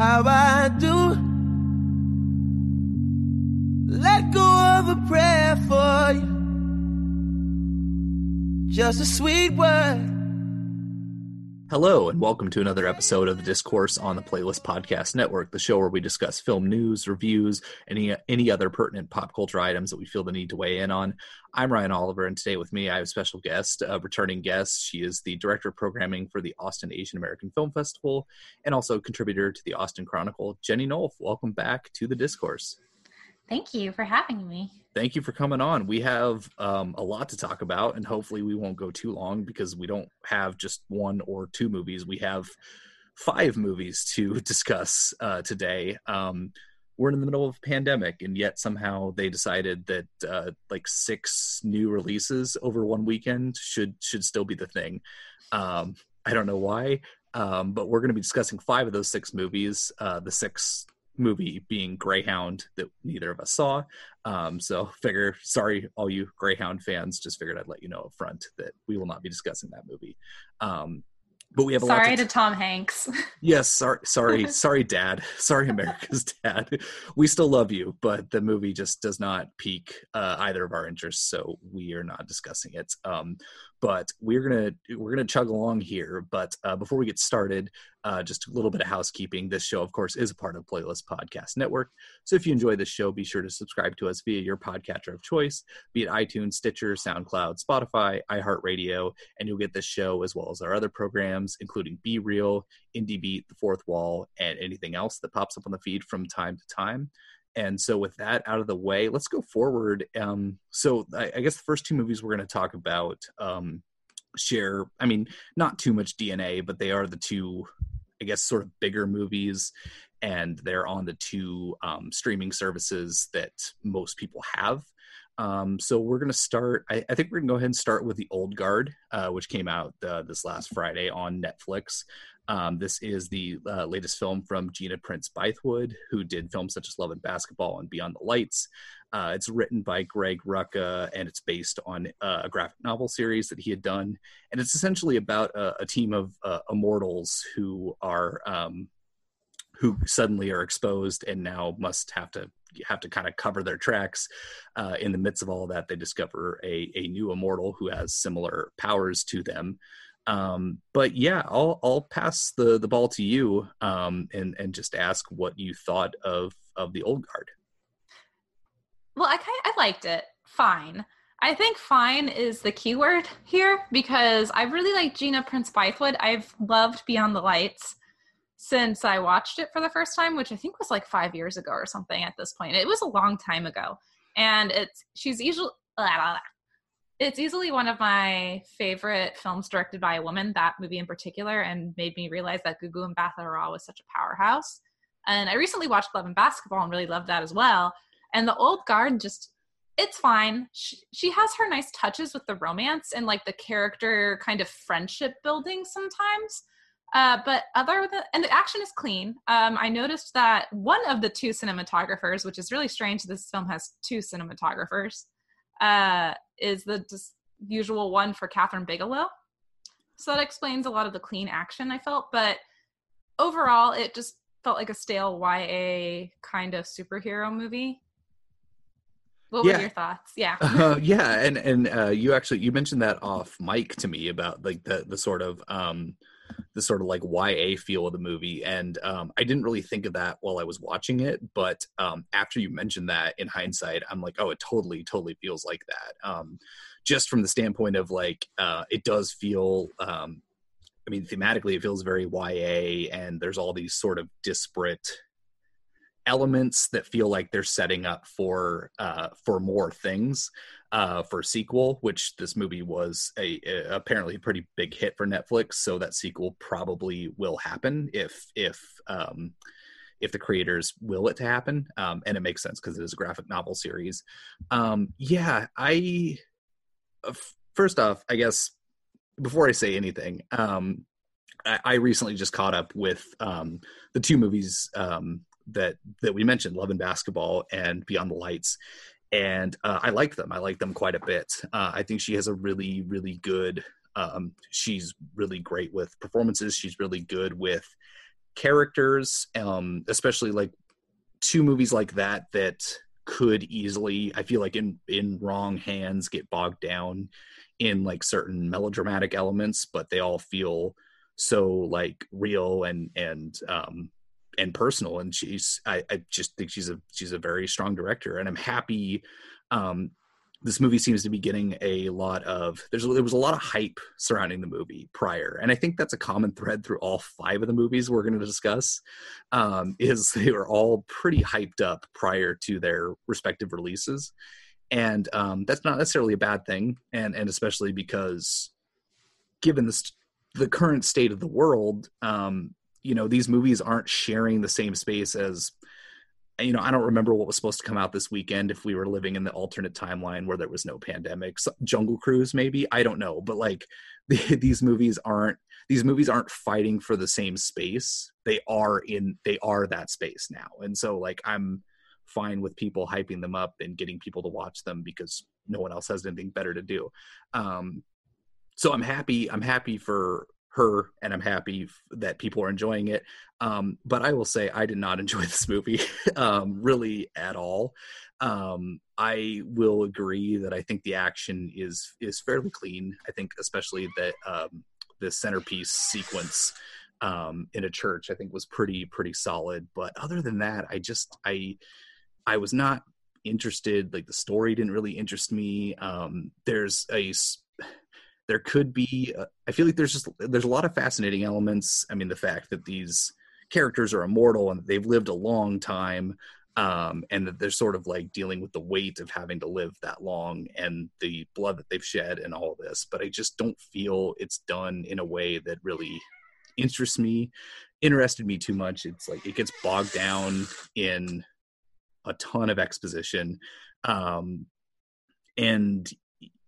How I do. Let go of a prayer for you. Just a sweet word. Hello, and welcome to another episode of the Discourse on the Playlist Podcast Network, the show where we discuss film news, reviews, any any other pertinent pop culture items that we feel the need to weigh in on. I'm Ryan Oliver, and today with me I have a special guest, a returning guest. She is the director of programming for the Austin Asian American Film Festival, and also contributor to the Austin Chronicle. Jenny Nulf, welcome back to the Discourse. Thank you for having me. Thank you for coming on. We have um, a lot to talk about, and hopefully, we won't go too long because we don't have just one or two movies. We have five movies to discuss uh, today. Um, we're in the middle of a pandemic, and yet somehow they decided that uh, like six new releases over one weekend should should still be the thing. Um, I don't know why, um, but we're going to be discussing five of those six movies. Uh, the six movie being Greyhound that neither of us saw. Um, so figure, sorry, all you Greyhound fans, just figured I'd let you know up front that we will not be discussing that movie. Um, but we have a sorry lot to, Tom Hanks. yes, sorry, sorry, sorry, Dad. Sorry, America's Dad. We still love you, but the movie just does not pique uh, either of our interests, so we are not discussing it. Um, but we're gonna we're gonna chug along here. But uh, before we get started, uh, just a little bit of housekeeping. This show, of course, is a part of Playlist Podcast Network. So if you enjoy this show, be sure to subscribe to us via your podcatcher of choice, be it iTunes, Stitcher, SoundCloud, Spotify, iHeartRadio, and you'll get this show as well as our other programs, including Be Real, Indie Beat, The Fourth Wall, and anything else that pops up on the feed from time to time. And so, with that out of the way, let's go forward. Um, so, I, I, guess the first two movies we're going to talk about um, share, I mean, not too much DNA, but they are the two, I guess, sort of bigger movies. And they're on the two um, streaming services that most people have. Um, so we're going to start. I, I, think we're going to go ahead and start with the Old Guard, uh, which came out uh, this last Friday on Netflix. Um, this is the uh, latest film from Gina Prince Bythewood, who did films such as Love and Basketball and Beyond the Lights. Uh, it's written by Greg Rucka, and it's based on uh, a graphic novel series that he had done. And it's essentially about a, a team of uh, immortals who are um, who suddenly are exposed and now must have to have to kind of cover their tracks. Uh, in the midst of all of that, they discover a, a new immortal who has similar powers to them. Um, but yeah, I'll I'll pass the the ball to you um, and and just ask what you thought of of the old guard. Well, I kind I liked it. Fine. I think fine is the keyword here because I really like Gina Prince Bythewood. I've loved Beyond the Lights since I watched it for the first time, which I think was like five years ago or something at this point. It was a long time ago. And it's she's usually it's easily one of my favorite films directed by a woman, that movie in particular, and made me realize that Gugu Mbatha-Raw was such a powerhouse. And I recently watched Love and Basketball and really loved that as well. And The Old Guard just, it's fine. She, she has her nice touches with the romance and like the character kind of friendship building sometimes. Uh, but other than, and the action is clean. Um, I noticed that one of the two cinematographers, which is really strange, this film has two cinematographers, uh, is the just usual one for Kathryn Bigelow. So that explains a lot of the clean action I felt, but overall, it just felt like a stale YA kind of superhero movie. What yeah. were your thoughts? Yeah. uh, yeah, and and uh, you actually you mentioned that off mic to me about like the the sort of um the sort of like YA feel of the movie. And um, I didn't really think of that while I was watching it, but um, after you mentioned that in hindsight, I'm like, oh, it totally, totally feels like that. Um, just from the standpoint of like, uh, it does feel. Um, I mean, thematically, it feels very YA, and there's all these sort of disparate elements that feel like they're setting up for uh, for more things uh, for sequel, which this movie was a, a, apparently a pretty big hit for Netflix. So that sequel probably will happen if if um, if the creators will it to happen, um, and it makes sense because it is a graphic novel series. Um, yeah, I uh, first off, I guess before I say anything, um, I, I recently just caught up with um, the two movies um, that that we mentioned, Love and Basketball and Beyond the Lights, and uh, I like them. I like them quite a bit. Uh, I think she has a really, really good. Um, she's really great with performances. She's really good with characters, um, especially like two movies like that that could easily, I feel like, in in wrong hands, get bogged down in like certain melodramatic elements, but they all feel so like real and and um, and personal and she's I, I just think she's a she's a very strong director and i'm happy um this movie seems to be getting a lot of there's there was a lot of hype surrounding the movie prior and i think that's a common thread through all five of the movies we're going to discuss um, is they were all pretty hyped up prior to their respective releases and um, that's not necessarily a bad thing and and especially because given the the current state of the world um, you know these movies aren't sharing the same space as you know i don't remember what was supposed to come out this weekend if we were living in the alternate timeline where there was no pandemic. So, jungle cruise maybe? I don't know. But like the, these movies aren't these movies aren't fighting for the same space. They are in they are that space now. And so like i'm fine with people hyping them up and getting people to watch them because no one else has anything better to do. Um so i'm happy i'm happy for her and i'm happy that people are enjoying it. Um, but i will say i did not enjoy this movie um, really at all. Um, i will agree that i think the action is is fairly clean. I think especially that um, the centerpiece sequence um, in a church i think was pretty pretty solid. But other than that i just i i was not interested. Like the story didn't really interest me. Um, there's a there could be uh, i feel like there's just there's a lot of fascinating elements. I mean the fact that these characters are immortal and they've lived a long time um, and that they're sort of like dealing with the weight of having to live that long and the blood that they've shed and all this but i just don't feel it's done in a way that really interests me interested me too much. It's like it gets bogged down in a ton of exposition um, and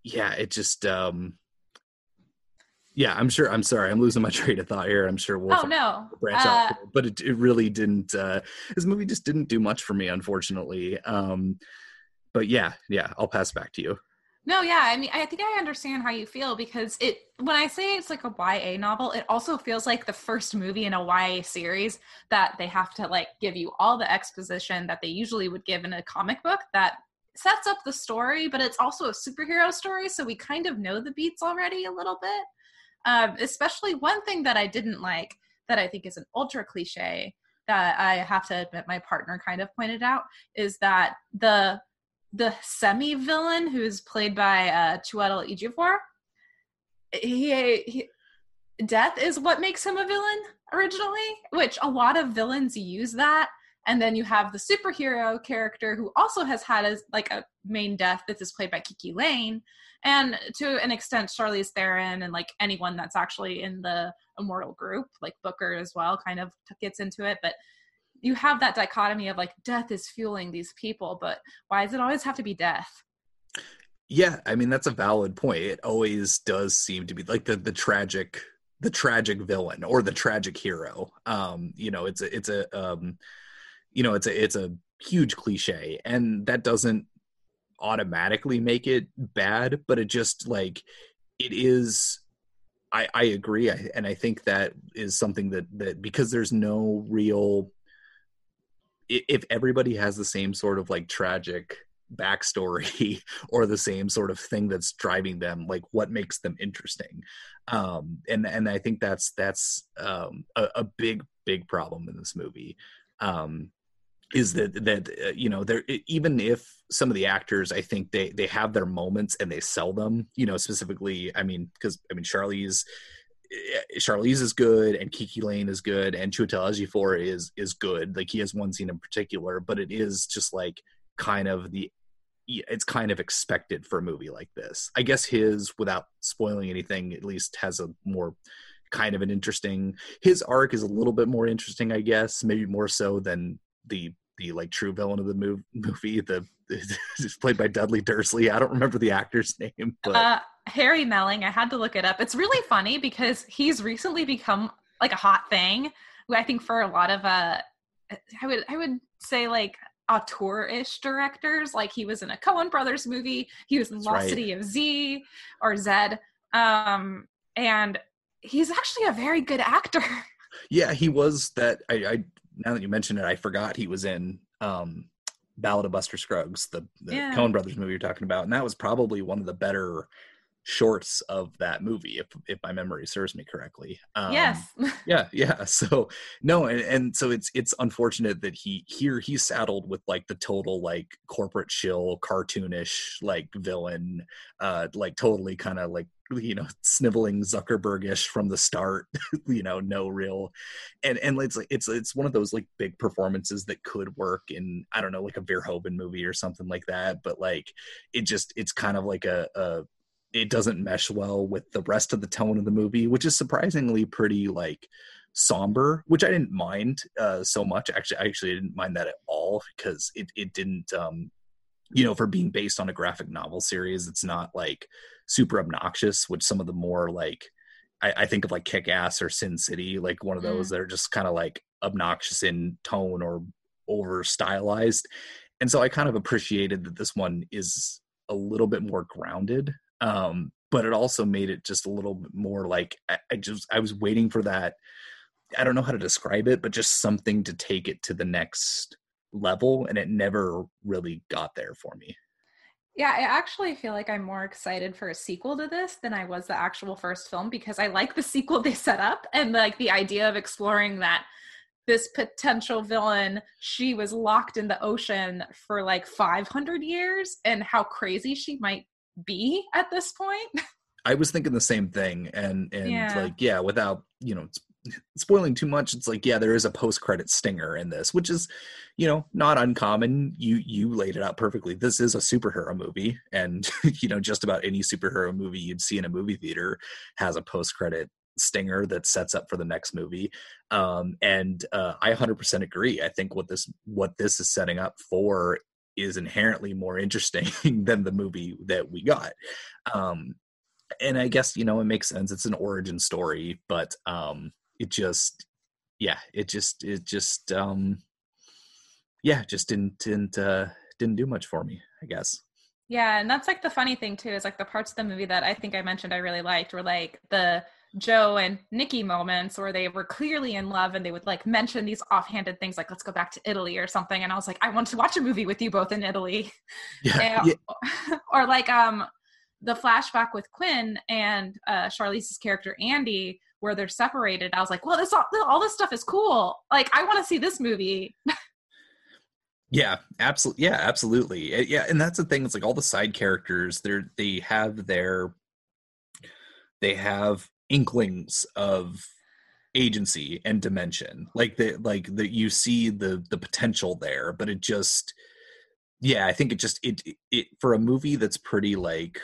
yeah it just um, yeah i'm sure i'm sorry i'm losing my train of thought here i'm sure we'll oh no branch uh, out but it, it really didn't uh this movie just didn't do much for me unfortunately um but yeah yeah i'll pass back to you. No yeah i mean i think i understand how you feel because it when i say it's like a ya novel it also feels like the first movie in a ya series that they have to like give you all the exposition that they usually would give in a comic book that sets up the story but it's also a superhero story so we kind of know the beats already a little bit um, especially one thing that I didn't like that I think is an ultra cliche that I have to admit my partner kind of pointed out is that the the semi villain who's played by uh, Chiwetel Ejiofor, he, he death is what makes him a villain originally, which a lot of villains use that. And then you have the superhero character who also has had as like a main death. that is played by KiKi Layne, and to an extent charlize theron and like anyone that's actually in the immortal group like booker as well kind of gets into it. But you have that dichotomy of like death is fueling these people but why does it always have to be death? Yeah i mean that's a valid point. It always does seem to be like the the tragic the tragic villain or the tragic hero. Um you know it's a it's a um you know it's a it's a huge cliche and that doesn't automatically make it bad, but it just like it is. I, I agree, I, and I think that is something that that because there's no real. If everybody has the same sort of like tragic backstory or the same sort of thing that's driving them like what makes them interesting um and and i think that's that's um a, a big big problem in this movie um is that that uh, you know there even if some of the actors i think they they have their moments and they sell them you know specifically i mean because i mean charlie's Charlize is good and Kiki Layne is good and Chiwetel Ejiofor is is good. Like he has one scene in particular, but it is just like kind of the it's kind of expected for a movie like this. I guess his, without spoiling anything, at least has a more kind of an interesting. His arc is a little bit more interesting, I guess, maybe more so than the the like true villain of the move, movie. The it's played by Dudley Dursley. I don't remember the actor's name, but uh, Harry Melling. I had to look it up. It's really funny because he's recently become like a hot thing. I think for a lot of uh, I would I would say like auteur-ish directors. Like he was in a Coen Brothers movie. He was in That's Lost right. City of Z or Zed. Um, and he's actually a very good actor. Yeah, he was that. I, I now that you mention it, I forgot he was in um, Ballad of Buster Scruggs, the, the yeah. Coen Brothers movie you're talking about, and that was probably one of the better shorts of that movie if if my memory serves me correctly um, yes yeah yeah so no and, and so it's it's unfortunate that he here he's saddled with like the total like corporate shill cartoonish like villain uh like totally kind of like you know sniveling zuckerbergish from the start you know no real and and it's like it's it's one of those like big performances that could work in i don't know like a verhoeven movie or something like that but like it just it's kind of like a, a it doesn't mesh well with the rest of the tone of the movie, which is surprisingly pretty like somber, which I didn't mind uh, so much. Actually, I actually didn't mind that at all because it it didn't um, you know for being based on a graphic novel series, it's not like super obnoxious. Which some of the more like I, I think of like Kick Ass or Sin City, like one of those mm. that are just kind of like obnoxious in tone or over stylized. And so I kind of appreciated that this one is a little bit more grounded um, but it also made it just a little bit more like I, I just I was waiting for that. I don't know how to describe it, but just something to take it to the next level, and it never really got there for me. Yeah, I actually feel like I'm more excited for a sequel to this than I was the actual first film because I like the sequel they set up and like the idea of exploring that this potential villain she was locked in the ocean for like 500 years and how crazy she might be at this point. I was thinking the same thing, and and yeah. like yeah, without you know spoiling too much, it's like yeah, there is a post credit stinger in this, which is you know not uncommon. You you laid it out perfectly. This is a superhero movie, and you know just about any superhero movie you'd see in a movie theater has a post credit stinger that sets up for the next movie um, and uh, i 100% agree i think what this what this is setting up for is inherently more interesting than the movie that we got. Um, and I guess you know it makes sense. It's an origin story, but um, it just, yeah, it just, it just, um, yeah, just didn't didn't uh, didn't do much for me. I guess. Yeah, and that's like the funny thing too is like the parts of the movie that I think I mentioned I really liked were like the Joe and Nicky moments where they were clearly in love and they would like mention these offhanded things like let's go back to Italy or something and I was like I want to watch a movie with you both in Italy. Yeah. and, yeah. Or like um the flashback with Quynh and uh Charlize's character Andy where they're separated. I was like, "Well, this all, all this stuff is cool. Like I want to see this movie." Yeah, absolutely. Yeah, absolutely. Eh, yeah, and that's the thing. It's like all the side characters. They're they have their they have inklings of agency and dimension like the like that you see the the potential there but it just yeah i think it just it, it for a movie that's pretty like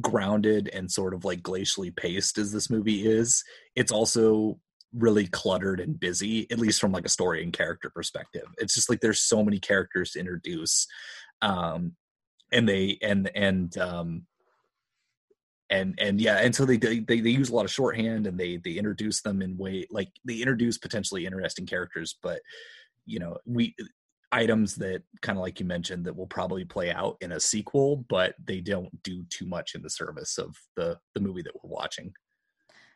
grounded and sort of like glacially paced as this movie is it's also really cluttered and busy at least from like a story and character perspective. It's just like there's so many characters to introduce um and they and and um and and yeah and so they, they they use a lot of shorthand and they they introduce them in way like they introduce potentially interesting characters but you know we items that kind of like you mentioned that will probably play out in a sequel but they don't do too much in the service of the the movie that we're watching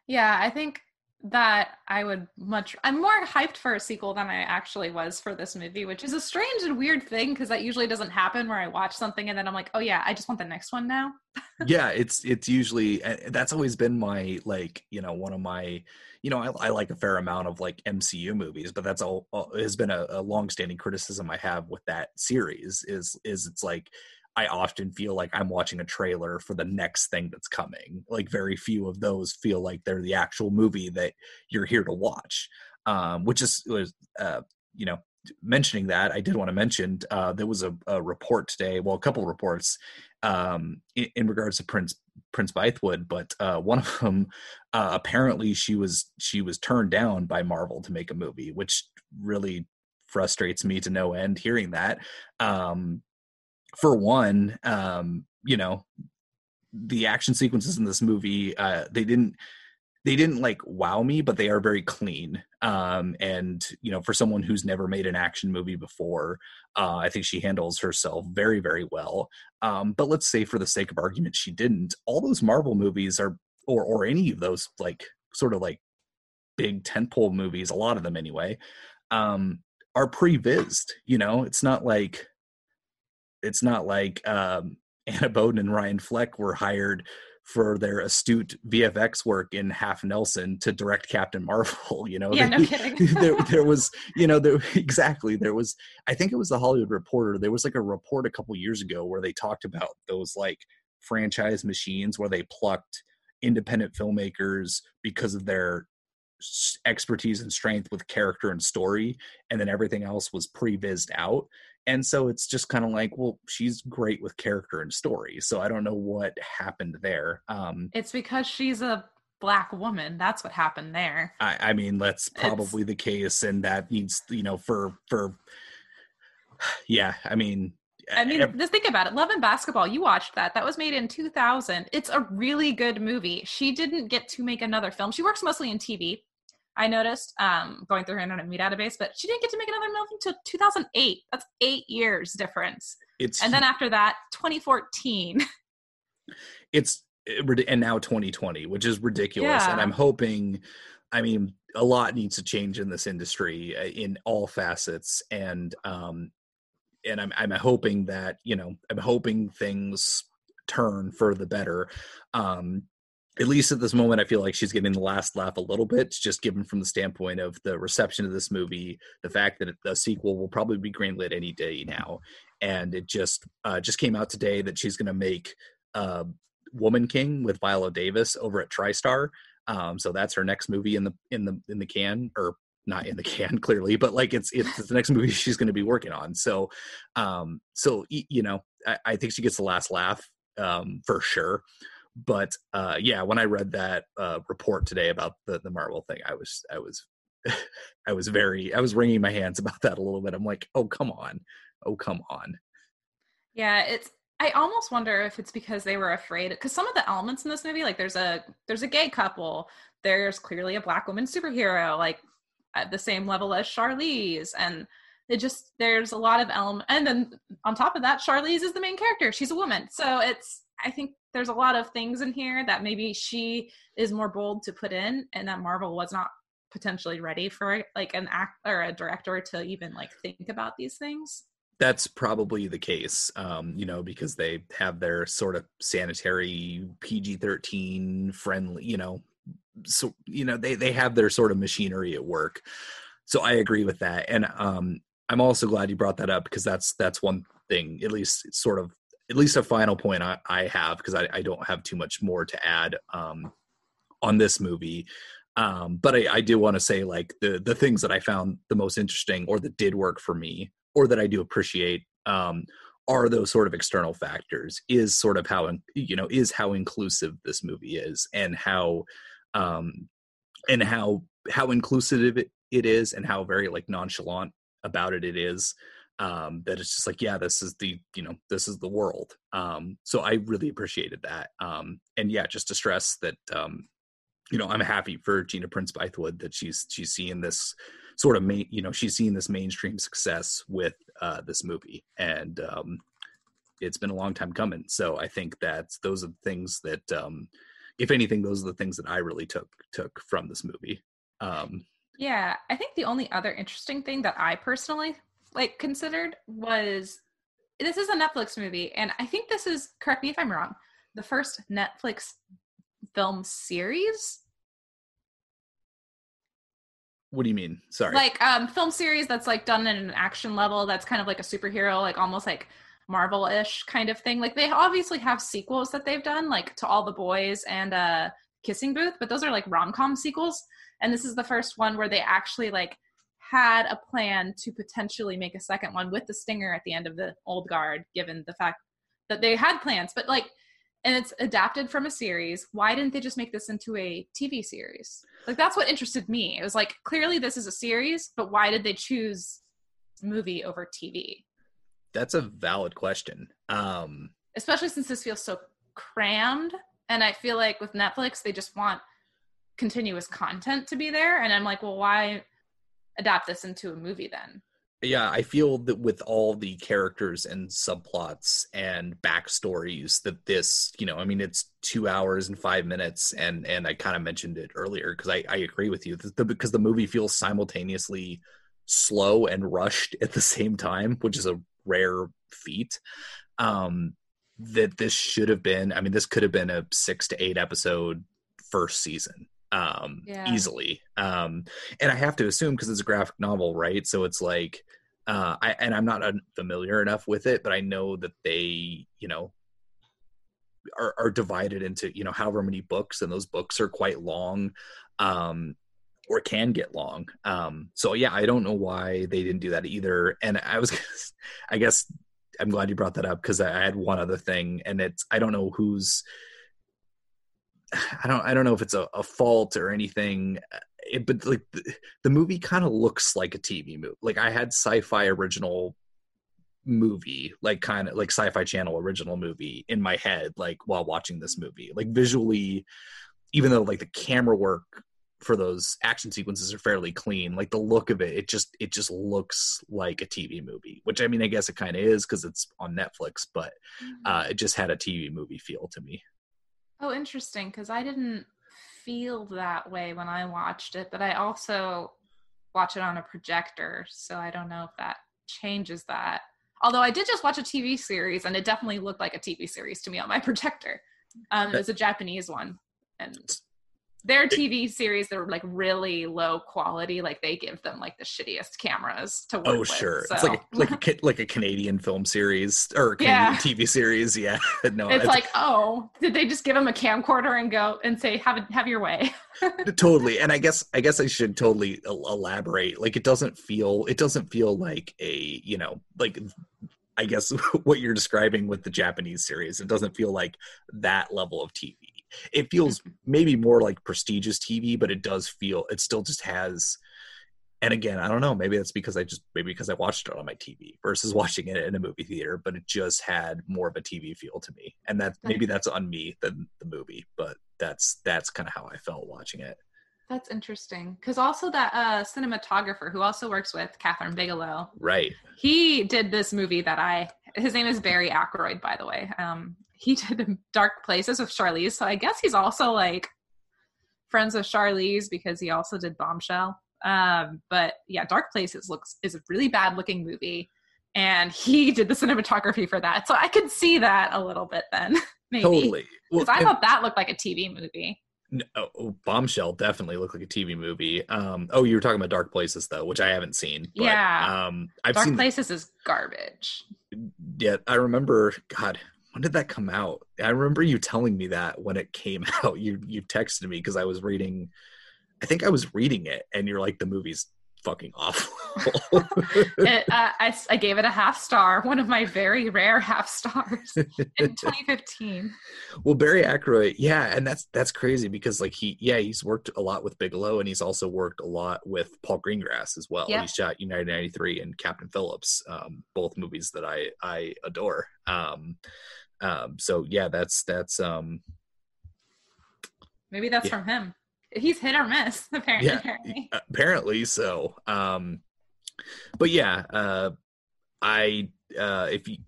yeah i think that I would much I'm more hyped for a sequel than I actually was for this movie, which is a strange and weird thing because that usually doesn't happen where I watch something and then I'm like, "Oh yeah, I just want the next one now." yeah, it's it's usually eh, that's always been my like, you know, one of my you know, I, I like a fair amount of like MCU movies, but that's all, has been a, a long-standing criticism I have with that series is is it's like I often feel like I'm watching a trailer for the next thing that's coming. Like very few of those feel like they're the actual movie that you're here to watch. Um, which is uh, you know mentioning that, I did want to mention uh, there was a, a, report today, well, a couple of reports um, in, in, regards to Prince Prince Bythewood, but uh, one of them uh, apparently she was she was turned down by Marvel to make a movie, which really frustrates me to no end hearing that. Um, for one, um, you know, the action sequences in this movie, uh, they didn't they didn't like wow me, but they are very clean. Um, and you know, for someone who's never made an action movie before, uh, I think she handles herself very, very well. Um, but let's say, for the sake of argument, she didn't. All those Marvel movies are, or or any of those like sort of like big tentpole movies, a lot of them anyway, um, are pre-vised. You know, it's not like it's not like um, Anna Boden and Ryan Fleck were hired for their astute VFX work in Half Nelson to direct Captain Marvel. You know, yeah, no kidding. there, there was, you know, there exactly there was. I think it was the Hollywood Reporter. There was like a report a couple years ago where they talked about those like franchise machines where they plucked independent filmmakers because of their expertise and strength with character and story and then everything else was pre-vised out and so it's just kind of like well she's great with character and story so i don't know what happened there um it's because she's a black woman that's what happened there i, I mean that's probably it's... the case and that needs you know for for yeah i mean I mean, just think about it. Love and Basketball, you watched that. That was made in 2000. It's a really good movie. She didn't get to make another film. She works mostly in TV. I noticed um, going through her internet movie database, but she didn't get to make another movie until 2008. That's eight years difference. It's and then after that, 2014. It's and now 2020, which is ridiculous. Yeah. And I'm hoping, I mean, a lot needs to change in this industry uh, in all facets, and um, and I'm I'm hoping that you know I'm hoping things turn for the better. Um, at least at this moment, I feel like she's getting the last laugh a little bit, just given from the standpoint of the reception of this movie, the fact that the sequel will probably be greenlit any day now, and it just uh, just came out today that she's going to make uh, Woman King with Viola Davis over at TriStar. Um, so that's her next movie in the in the in the can, or not in the can clearly, but like it's it's the next movie she's going to be working on. So, um, so you know, I, I think she gets the last laugh um, for sure but uh, yeah, when I read that uh, report today about the the Marvel thing, I was I was I was very I was wringing my hands about that a little bit. I'm like, oh come on, oh come on. Yeah, it's. I almost wonder if it's because they were afraid because some of the elements in this movie, like there's a there's a gay couple, there's clearly a black woman superhero, like at the same level as Charlize, and it just there's a lot of element, and then on top of that, Charlize is the main character. She's a woman, so it's I think there's a lot of things in here that maybe she is more bold to put in and that Marvel was not potentially ready for like an act or a director to even like think about these things. That's probably the case um, you know because they have their sort of sanitary pg-13 friendly you know so you know they they have their sort of machinery at work. So i agree with that. And um, i'm also glad you brought that up because that's that's one thing at least sort of at least a final point I, I have because I, I, don't have too much more to add um, on this movie. Um, but I, I do want to say like the the things that I found the most interesting or that did work for me or that I do appreciate um, are those sort of external factors is sort of how you know is how inclusive this movie is and how um, and how how inclusive it, it is and how very like nonchalant about it it is um, that it's just like yeah this is the you know this is the world. Um, so i really appreciated that um, and yeah just to stress that um, you know i'm happy for gina prince bythewood that she's she's seeing this sort of main you know she's seeing this mainstream success with uh, this movie and um, it's been a long time coming. So i think that those are the things that um, if anything those are the things that i really took took from this movie. Um, yeah i think the only other interesting thing that i personally like considered was this is a Netflix movie, and I think this is correct me if I'm wrong. The first Netflix film series. What do you mean? Sorry. Like um film series that's like done in an action level that's kind of like a superhero, like almost like Marvel-ish kind of thing. Like they obviously have sequels that they've done, like to All the Boys and uh Kissing Booth, but those are like rom-com sequels. And this is the first one where they actually like had a plan to potentially make a second one with the stinger at the end of the old guard, given the fact that they had plans. But like and it's adapted from a series. Why didn't they just make this into a TV series? Like that's what interested me. It was like clearly this is a series, but why did they choose movie over TV? That's a valid question. Um Especially since this feels so crammed and I feel like with Netflix they just want continuous content to be there and I'm like, well why adapt this into a movie then? yeah i feel that with all the characters and subplots and backstories that this you know i mean it's two hours and five minutes and and i kind of mentioned it earlier because I, I agree with you. The, because the movie feels simultaneously slow and rushed at the same time which is a rare feat. Um that this should have been i mean this could have been a six to eight episode first season um Yeah. easily. Um and i have to assume because it's a graphic novel right? So it's like uh i and i'm not familiar enough with it but i know that they you know are, are divided into you know however many books and those books are quite long um or can get long. Um so yeah i don't know why they didn't do that either. And i was i guess i'm glad you brought that up because i had one other thing and it's i don't know who's I don't I don't know if it's a, a fault or anything, it, but like the, the movie kind of looks like a TV movie. Like I had sci-fi original movie, like kind of like sci-fi channel original movie in my head, like while watching this movie. Like visually, even though like the camera work for those action sequences are fairly clean, like the look of it, it just it just looks like a TV movie. Which I mean, I guess it kind of is because it's on Netflix, but uh, it just had a TV movie feel to me. Oh, interesting. Because I didn't feel that way when I watched it, but I also watch it on a projector, so I don't know if that changes that. Although I did just watch a TV series, and it definitely looked like a TV series to me on my projector. Um, it was a Japanese one, and their TV series they're like really low quality. Like they give them like the shittiest cameras to work Oh with. sure, So. it's like a, like a like a Canadian film series or a Canadian Yeah. TV series. Yeah, no, it's like, oh, did they just give them a camcorder and go and say, "Have it, have your way"? totally. And I guess I guess I should totally elaborate. Like it doesn't feel it doesn't feel like a you know like I guess what you're describing with the Japanese series. It doesn't feel like that level of TV. It feels maybe more like prestigious TV, but it does feel it still just has. And again, I don't know. Maybe that's because I just maybe because I watched it on my TV versus watching it in a movie theater. But it just had more of a TV feel to me, and that maybe that's on me than the movie. But that's that's kind of how I felt watching it. That's interesting. Because also that uh, cinematographer who also works with Kathryn Bigelow, Right. he did this movie that I. His name is Barry Ackroyd, by the way. Um, he did Dark Places with Charlize, so I guess he's also like friends with Charlize because he also did Bombshell. Um, but yeah, Dark Places looks is a really bad looking movie, and he did the cinematography for that. So I could see that a little bit then, maybe. Totally. Well, Because I thought that looked like a TV movie. No, oh, Bombshell definitely looked like a TV movie. Um, oh, you were talking about Dark Places though, which I haven't seen. But, Yeah. Um, I've Dark seen. Places is garbage. Yeah, I remember. God, when did that come out? I remember you telling me that when it came out. You you texted me because I was reading. I think I was reading it, and you're like, the movie's fucking awful. It, uh, I, I gave it a half star, one of my very rare half stars in 2015. well, Barry Ackroyd, yeah, and that's that's crazy because like he, yeah, he's worked a lot with Bigelow, and he's also worked a lot with Paul Greengrass as well. Yeah. He shot United '93 and Captain Phillips, um, both movies that I I adore. Um, um, so yeah, that's that's um, Maybe that's Yeah. from him. He's hit or miss, apparently. Yeah. apparently. so. Um, but yeah, uh, I uh, if you,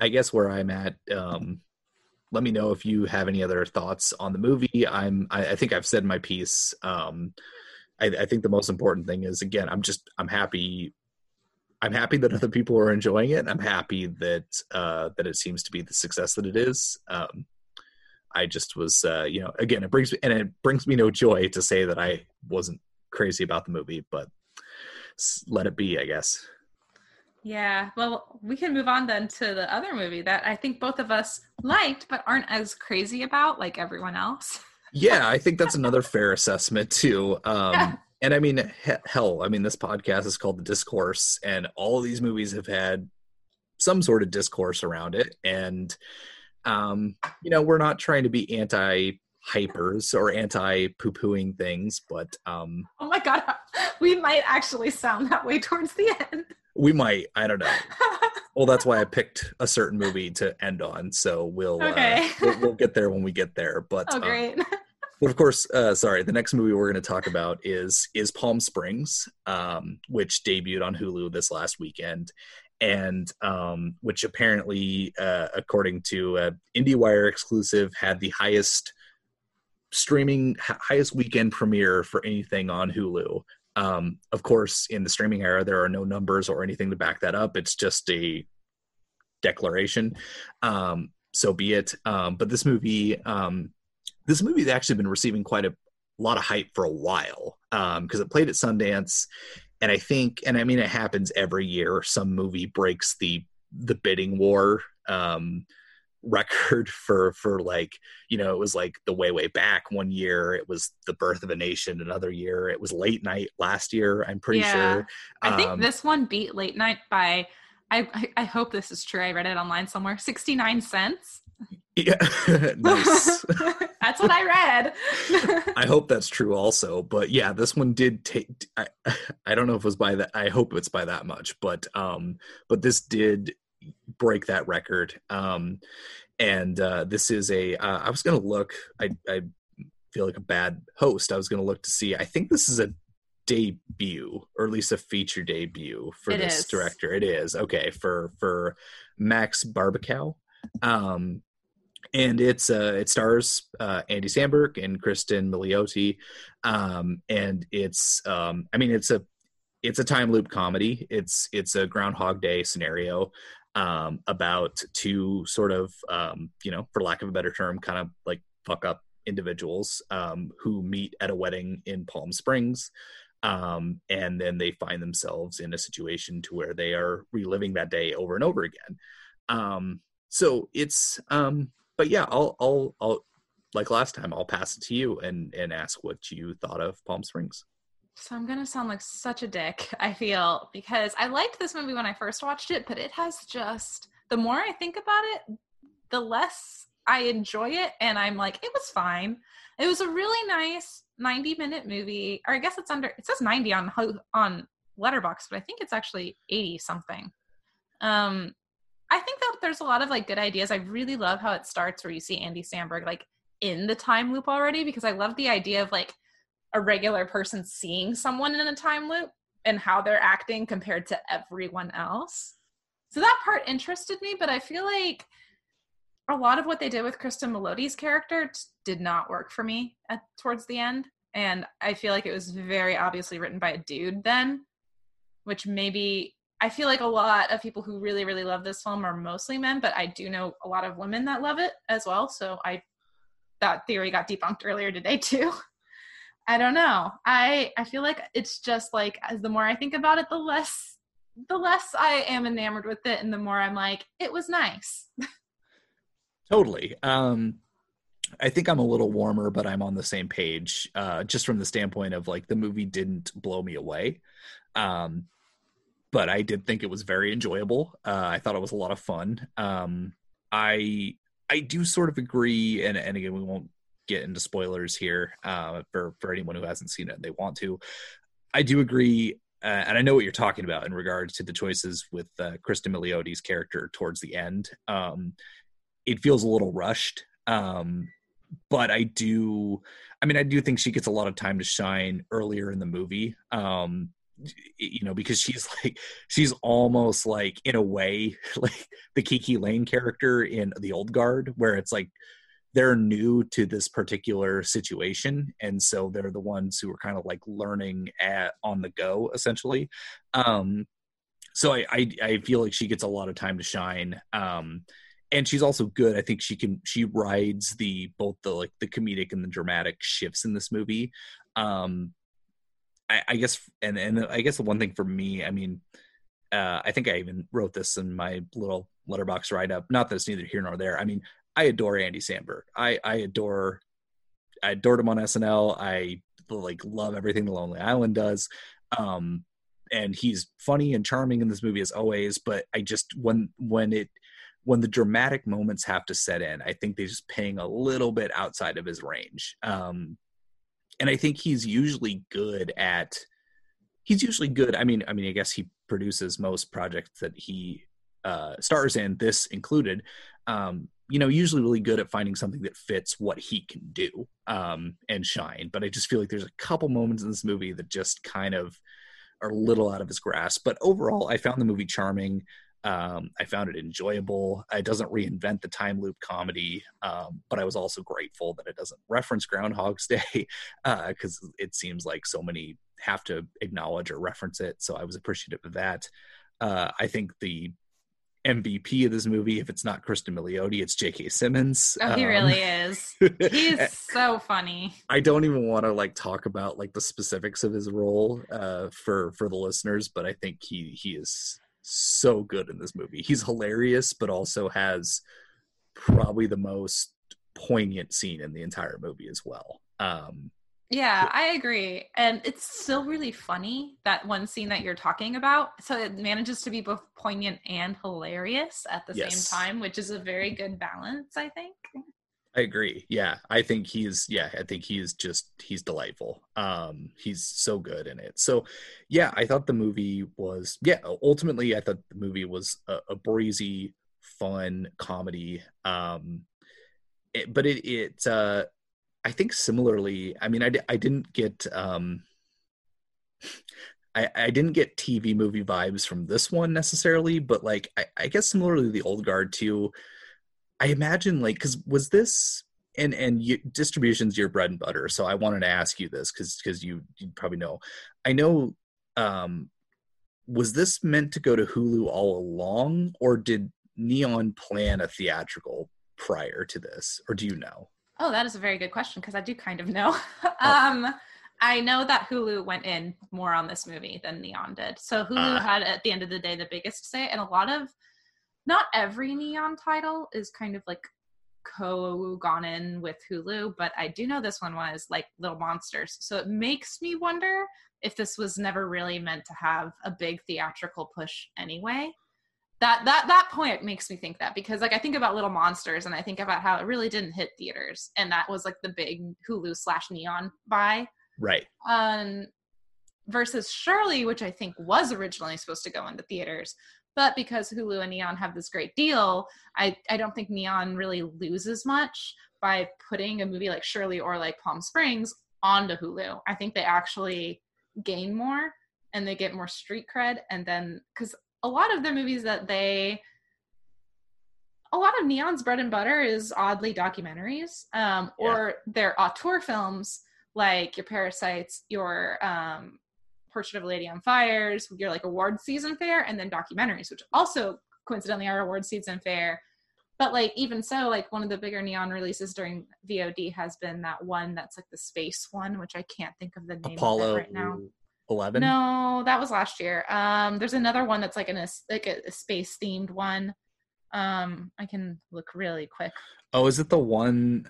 I guess where I'm at. Um, let me know if you have any other thoughts on the movie. I'm. I, I think I've said my piece. Um, I, I think the most important thing is again, I'm just I'm happy. I'm happy that other people are enjoying it. I'm happy that uh, that it seems to be the success that it is. Um, I just was, uh, you know, again, it brings me and it brings me no joy to say that I wasn't crazy about the movie, but let it be, I guess. Yeah, well, we can move on then to the other movie that I think both of us liked but aren't as crazy about like everyone else. yeah, I think that's another fair assessment too. Um, Yeah. And I mean, he- hell, I mean, this podcast is called The Discourse, and all of these movies have had some sort of discourse around it. And, um, you know, we're not trying to be anti hypers or anti poo pooing things, but um, Oh my god, we might actually sound that way towards the end. we might, I don't know. Well, that's why I picked a certain movie to end on. So we'll, Okay. uh, we'll, we'll get there when we get there. But oh um, great. But of course, uh, sorry. The next movie we're going to talk about is is Palm Springs, um, which debuted on Hulu this last weekend, and um, which apparently, uh, according to uh, IndieWire exclusive, had the highest streaming highest weekend premiere for anything on Hulu. Um, of course, in the streaming era, there are no numbers or anything to back that up. It's just a declaration. Um, so be it. Um, but this movie. Um, this movie's actually been receiving quite a lot of hype for a while because it played at Sundance, and I think, and I mean, it happens every year. Some movie breaks the the bidding war um, record for for like you know it was like the way way back one year it was the birth of a nation another year it was late night last year i'm pretty Yeah. sure I think Um, this one beat Late Night by I, I I hope this is true. I read it online somewhere. 69 cents. Yeah nice That's what I read. I hope that's true also. But yeah, this one did take I, I don't know if it was by that I hope it's by that much, but um but this did break that record. Um and uh this is a uh, I was going to look I I feel like a bad host. I was going to look to see. I think this is a debut or at least a feature debut for It this is. director. It is. Okay, for for Max Barbacow. Um and it's uh it stars uh Andy Samberg and Kristen Milioti. Um and it's um I mean it's a it's a time loop comedy. It's it's a groundhog day scenario um about two sort of um you know for lack of a better term kind of like fuck up individuals um who meet at a wedding in Palm Springs. Um and then they find themselves in a situation to where they are reliving that day over and over again. Um so it's um but yeah, I'll I'll I'll like last time I'll pass it to you and and ask what you thought of Palm Springs. So I'm gonna sound like such a dick, I feel, because I liked this movie when I first watched it, but it has just the more I think about it, the less I enjoy it, and I'm like, it was fine. It was a really nice 90 minute movie, or I guess it's under it says 90 on on Letterboxd, but I think it's actually 80 something. Um, I think that there's a lot of like good ideas. I really love how it starts where you see Andy Samberg like in the time loop already because I love the idea of like a regular person seeing someone in a time loop and how they're acting compared to everyone else. So that part interested me, but I feel like a lot of what they did with Kristen Milioti's character t- did not work for me at, towards the end. And I feel like it was very obviously written by a dude then, which maybe I feel like a lot of people who really, really love this film are mostly men, but I do know a lot of women that love it as well. So I that theory got debunked earlier today too. I don't know. I I feel like it's just like as the more I think about it, the less the less I am enamored with it, and the more I'm like, it was nice. Totally. Um I think I'm a little warmer, but I'm on the same page. Uh just from the standpoint of like the movie didn't blow me away. Um but I did think it was very enjoyable. Uh I thought it was a lot of fun. Um I I do sort of agree and and again we won't get into spoilers here uh for for anyone who hasn't seen it and they want to. I do agree uh, and I know what you're talking about in regards to the choices with uh, Kristen Milioti's character towards the end. Um, it feels a little rushed, um, but I do. I mean, I do think she gets a lot of time to shine earlier in the movie. Um, you know, because she's like she's almost like in a way like the Kiki Layne character in The Old Guard, where it's like they're new to this particular situation and so they're the ones who are kind of like learning at on the go essentially. Um so I, I i feel like she gets a lot of time to shine um and she's also good. I think she can she rides the both the like the comedic and the dramatic shifts in this movie. Um i, I guess and and i guess the one thing for me i mean uh, I think I even wrote this in my little Letterboxd write up. Not that it's neither here nor there. I mean, I adore Andy Samberg. I I adore I adored him on SNL. I like love everything the Lonely Island does. Um, and he's funny and charming in this movie as always. But I just when when it when the dramatic moments have to set in, I think they're just paying a little bit outside of his range. Um, and I think he's usually good at he's usually good. I mean, I mean, I guess he produces most projects that he uh, stars in, this included. Um, you know, usually really good at finding something that fits what he can do um, and shine. But I just feel like there's a couple moments in this movie that just kind of are a little out of his grasp. But overall, I found the movie charming. Um, I found it enjoyable. It doesn't reinvent the time loop comedy, um, but I was also grateful that it doesn't reference Groundhog's Day because uh, it seems like so many have to acknowledge or reference it. So I was appreciative of that. Uh, I think the MVP of this movie, if it's not Kristen Milioti, it's J.K. Simmons. Oh, he um, really is. He's so funny. I don't even want to like talk about like the specifics of his role uh, for for the listeners, but I think he he is so good in this movie. He's hilarious, but also has probably the most poignant scene in the entire movie as well. Um, yeah, I agree. And it's still really funny that one scene that you're talking about. So it manages to be both poignant and hilarious at the yes. same time, which is a very good balance, I think. I agree. Yeah. I think he's yeah, I think he's just he's delightful. Um he's so good in it. So yeah, I thought the movie was yeah, ultimately I thought the movie was a, a breezy, fun comedy. Um it, but it it uh I think similarly, I mean, I, I didn't get um, I, I didn't get TV movie vibes from this one necessarily, but like I, I guess similarly the old guard too. I imagine like because was this and and you, distribution's your bread and butter, so I wanted to ask you this because because you you probably know. I know um, was this meant to go to Hulu all along, or did Neon plan a theatrical prior to this, or do you know? Oh, that is a very good question because I do kind of know. Oh. um, I know that Hulu went in more on this movie than Neon did. So Hulu uh, had at the end of the day the biggest say, and a lot of not every Neon title is kind of like co gone in with Hulu, but I do know this one was like Little Monsters. So it makes me wonder if this was never really meant to have a big theatrical push anyway that that that point makes me think that because like I think about Little Monsters and I think about how it really didn't hit theaters and that was like the big Hulu slash Neon buy. Right. Um versus Shirley, which I think was originally supposed to go into theaters. But because Hulu and Neon have this great deal, I, I don't think Neon really loses much by putting a movie like Shirley or like Palm Springs onto Hulu. I think they actually gain more and they get more street cred. And then, because a lot of the movies that they a lot of neon's bread and butter is oddly documentaries um, or they're auteur films like your parasites your um, portrait of a lady on fires your like award season fair and then documentaries which also coincidentally are award season fair. But like even so like one of the bigger neon releases during vod has been that one that's like the space one which i can't think of the name apollo of right now. 11 no that was last year. Um there's another one that's like in a like a, a space themed one. Um i can look really quick. Oh is it the one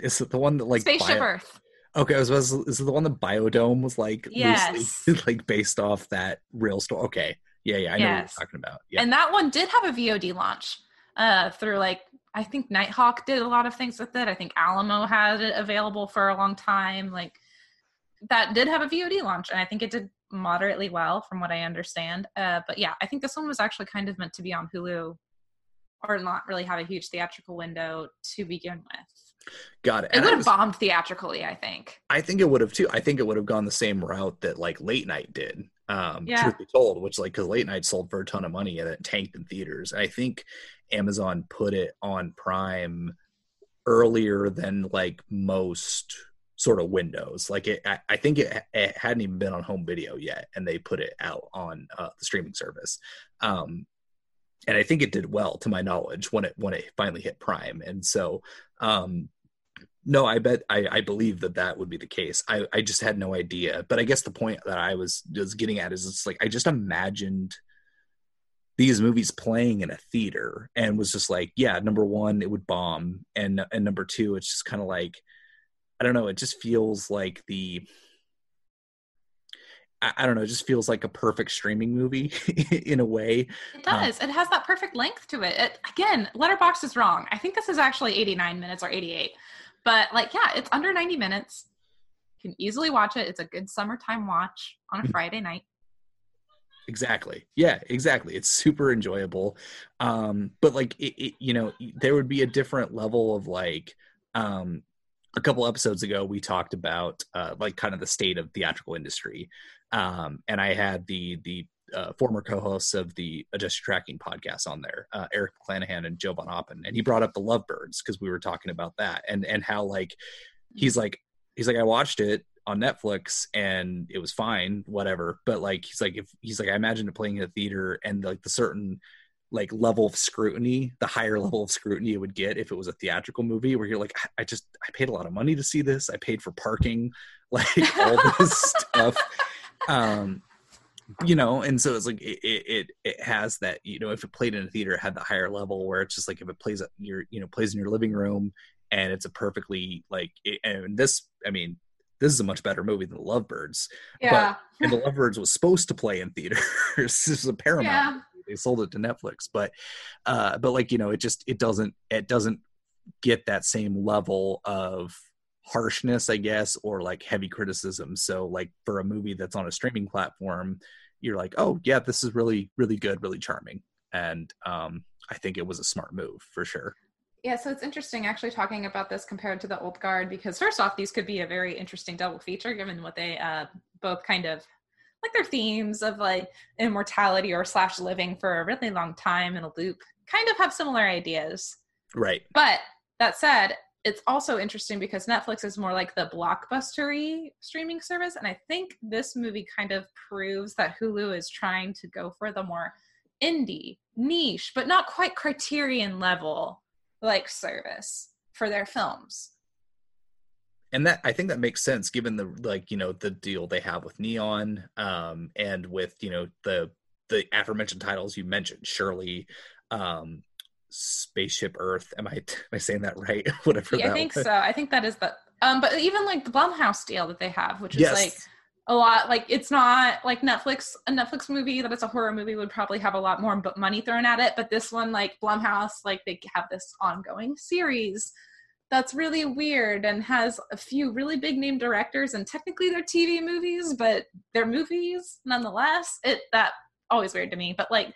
is it the one that like spaceship bio- earth okay was, was is it the one that biodome was like yes. loosely like based off that real story okay yeah yeah i know yes. what you're talking about yeah and that one did have a vod launch uh through like i think nighthawk did a lot of things with it i think alamo had it available for a long time like that did have a VOD launch, and I think it did moderately well from what I understand. Uh, but yeah, I think this one was actually kind of meant to be on Hulu, or not really have a huge theatrical window to begin with. Got it. It and would have was, bombed theatrically, I think. I think it would have too. I think it would have gone the same route that like Late Night did. Um, yeah. Truth be told, which like because Late Night sold for a ton of money and it tanked in theaters. I think Amazon put it on Prime earlier than like most sort of windows. Like it, I, I think it, it, hadn't even been on home video yet, and they put it out on uh, the streaming service. Um, and I think it did well, to my knowledge, when it when it finally hit Prime. And so, um, no, I bet I, I believe that that would be the case. I, I just had no idea. But I guess the point that I was was getting at is it's like I just imagined these movies playing in a theater and was just like yeah number one it would bomb and and number two it's just kind of like i don't know it just feels like the I, I don't know it just feels like a perfect streaming movie in a way It um, does. it has that perfect length to it. it. Again, Letterboxd is wrong. I think this is actually 89 minutes or 88. But like, yeah, it's under 90 minutes. You can easily watch it. It's a good summertime watch on a Mhm. Friday night. exactly yeah exactly it's super enjoyable um but like it, it you know there would be a different level of like um a couple episodes ago we talked about uh like kind of the state of theatrical industry um and i had the the uh, former co-hosts of the adjusted tracking podcast on there uh, eric clanahan and joe von oppen and he brought up the lovebirds because we were talking about that and and how like he's like he's like i watched it on netflix and it was fine whatever. But like he's like if he's like i imagine it playing in a theater and like the certain like level of scrutiny the higher level of scrutiny it would get if it was a theatrical movie where you're like i, I just i paid a lot of money to see this. I paid for parking like all this stuff. Um you know and so it's like it, it it has that you know if it played in a theater it had the higher level where it's just like if it plays at your you know plays in your living room and it's a perfectly like it, and this i mean this is a much better movie than the lovebirds Yeah. and the lovebirds was supposed to play in theaters this is a paramount yeah. they sold it to netflix but uh but like you know it just it doesn't it doesn't get that same level of harshness i guess or like heavy criticism. So like for a movie that's on a streaming platform you're like oh yeah this is really really good really charming. And um i think it was a smart move for sure. Yeah, so it's interesting actually talking about this compared to the old guard because first off, these could be a very interesting double feature given what they uh, both kind of like their themes of like immortality or slash living for a really long time in a loop kind of have similar ideas. right. But that said, it's also interesting because Netflix is more like the blockbustery streaming service, and I think this movie kind of proves that Hulu is trying to go for the more indie, niche, but not quite Criterion level like service for their films. and that i think that makes sense given the like you know the deal they have with neon um and with you know the the aforementioned titles you mentioned shirley um spaceship earth am i am i saying that right whatever Yeah, I think was. so. I think that is the um, but even like the Blumhouse deal that they have, which is yes like a lot like it's not like netflix a netflix movie that it's a horror movie would probably have a lot more money thrown at it but this one like blumhouse like they have this ongoing series that's really weird and has a few really big name directors and technically they're tv movies but they're movies nonetheless it that always weird to me but like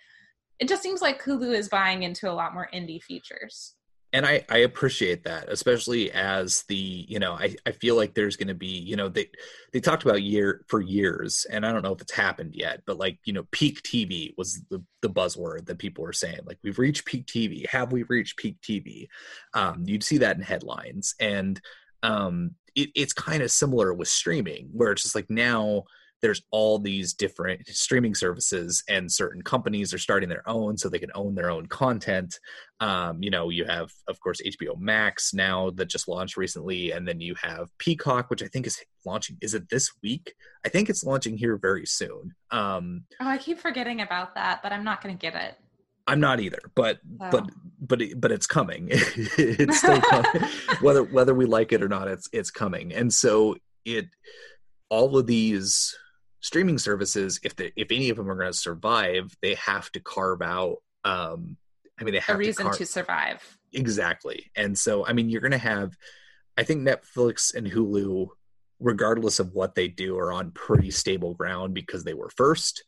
it just seems like hulu is buying into a lot more indie features and I, I appreciate that, especially as the you know I, I feel like there's going to be you know they they talked about year for years, and I don't know if it's happened yet, but like you know peak TV was the the buzzword that people were saying like we've reached peak TV. Have we reached peak TV? Um, you'd see that in headlines, and um, it, it's kind of similar with streaming, where it's just like now there's all these different streaming services and certain companies are starting their own so they can own their own content. Um, you know you have of course hbo max now that just launched recently and then you have peacock which i think is launching is it this week? I think it's launching here very soon. Um, oh i keep forgetting about that but i'm not gonna get it. I'm not either but Oh. but but it, but it's coming. It's still coming. Whether whether we like it or not it's it's coming. And so it all of these streaming services if they if any of them are going to survive they have to carve out um i mean they have a reason to, car- to survive. Exactly. And so i mean you're going to have i think netflix and hulu regardless of what they do are on pretty stable ground because they were first.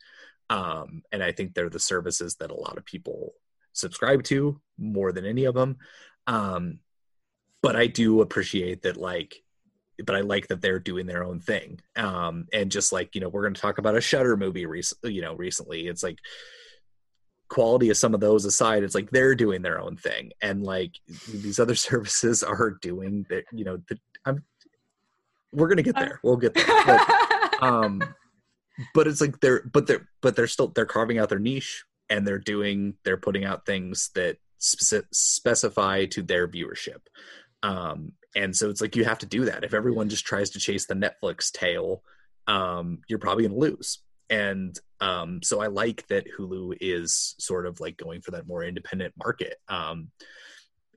Um and i think they're the services that a lot of people subscribe to more than any of them. Um but i do appreciate that like but I like that they're doing their own thing. Um, and just like you know, we're going to talk about a Shudder movie, rec- you know, recently. It's like quality of some of those aside, it's like they're doing their own thing, and like these other services are doing that. You know, the, I'm. We're gonna get there. We'll get there. But, um, but it's like they're, but they're, but they're still they're carving out their niche, and they're doing they're putting out things that specify to their viewership. Um, and so it's like you have to do that if everyone just tries to chase the netflix tail um, you're probably going to lose and um, so I like that Hulu is sort of like going for that more independent market. Um,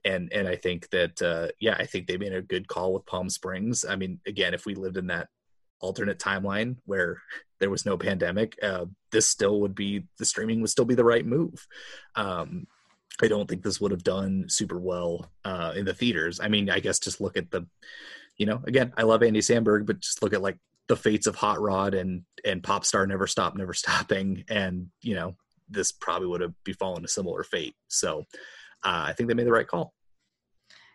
and and I think that uh, yeah, I think they made a good call with Palm Springs. I mean, again, if we lived in that alternate timeline where there was no pandemic, uh, this still would be the streaming would still be the right move. Um, I don't think this would have done super well uh, in the theaters. I mean, I guess just look at the, you know, again, I love Andy Samberg, but just look at like the fates of Hot Rod and and Popstar Never Stop Never Stopping, and you know, this probably would have befallen a similar fate. So, uh, I think they made the right call.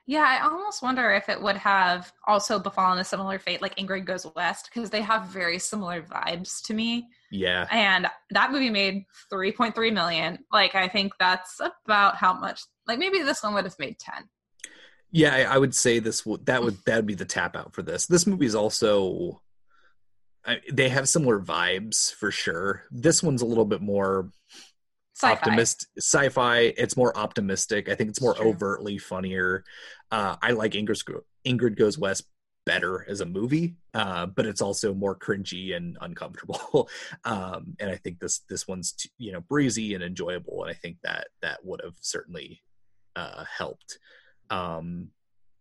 Yeah, I almost wonder if it would have also befallen a similar fate like Ingrid Goes West because they have very similar vibes to me. Yeah. And that movie made 3.3 million. Like I think that's about how much like maybe this one would have made 10. Yeah, I, I would say this would that would that would be the tap out for this. This movie is also I, they have similar vibes for sure. This one's a little bit more Sci-fi. optimist sci-fi it's more optimistic i think it's more overtly funnier uh i like ingrid, ingrid goes west better as a movie uh but it's also more cringy and uncomfortable um and i think this this one's t- you know breezy and enjoyable and i think that that would have certainly uh helped um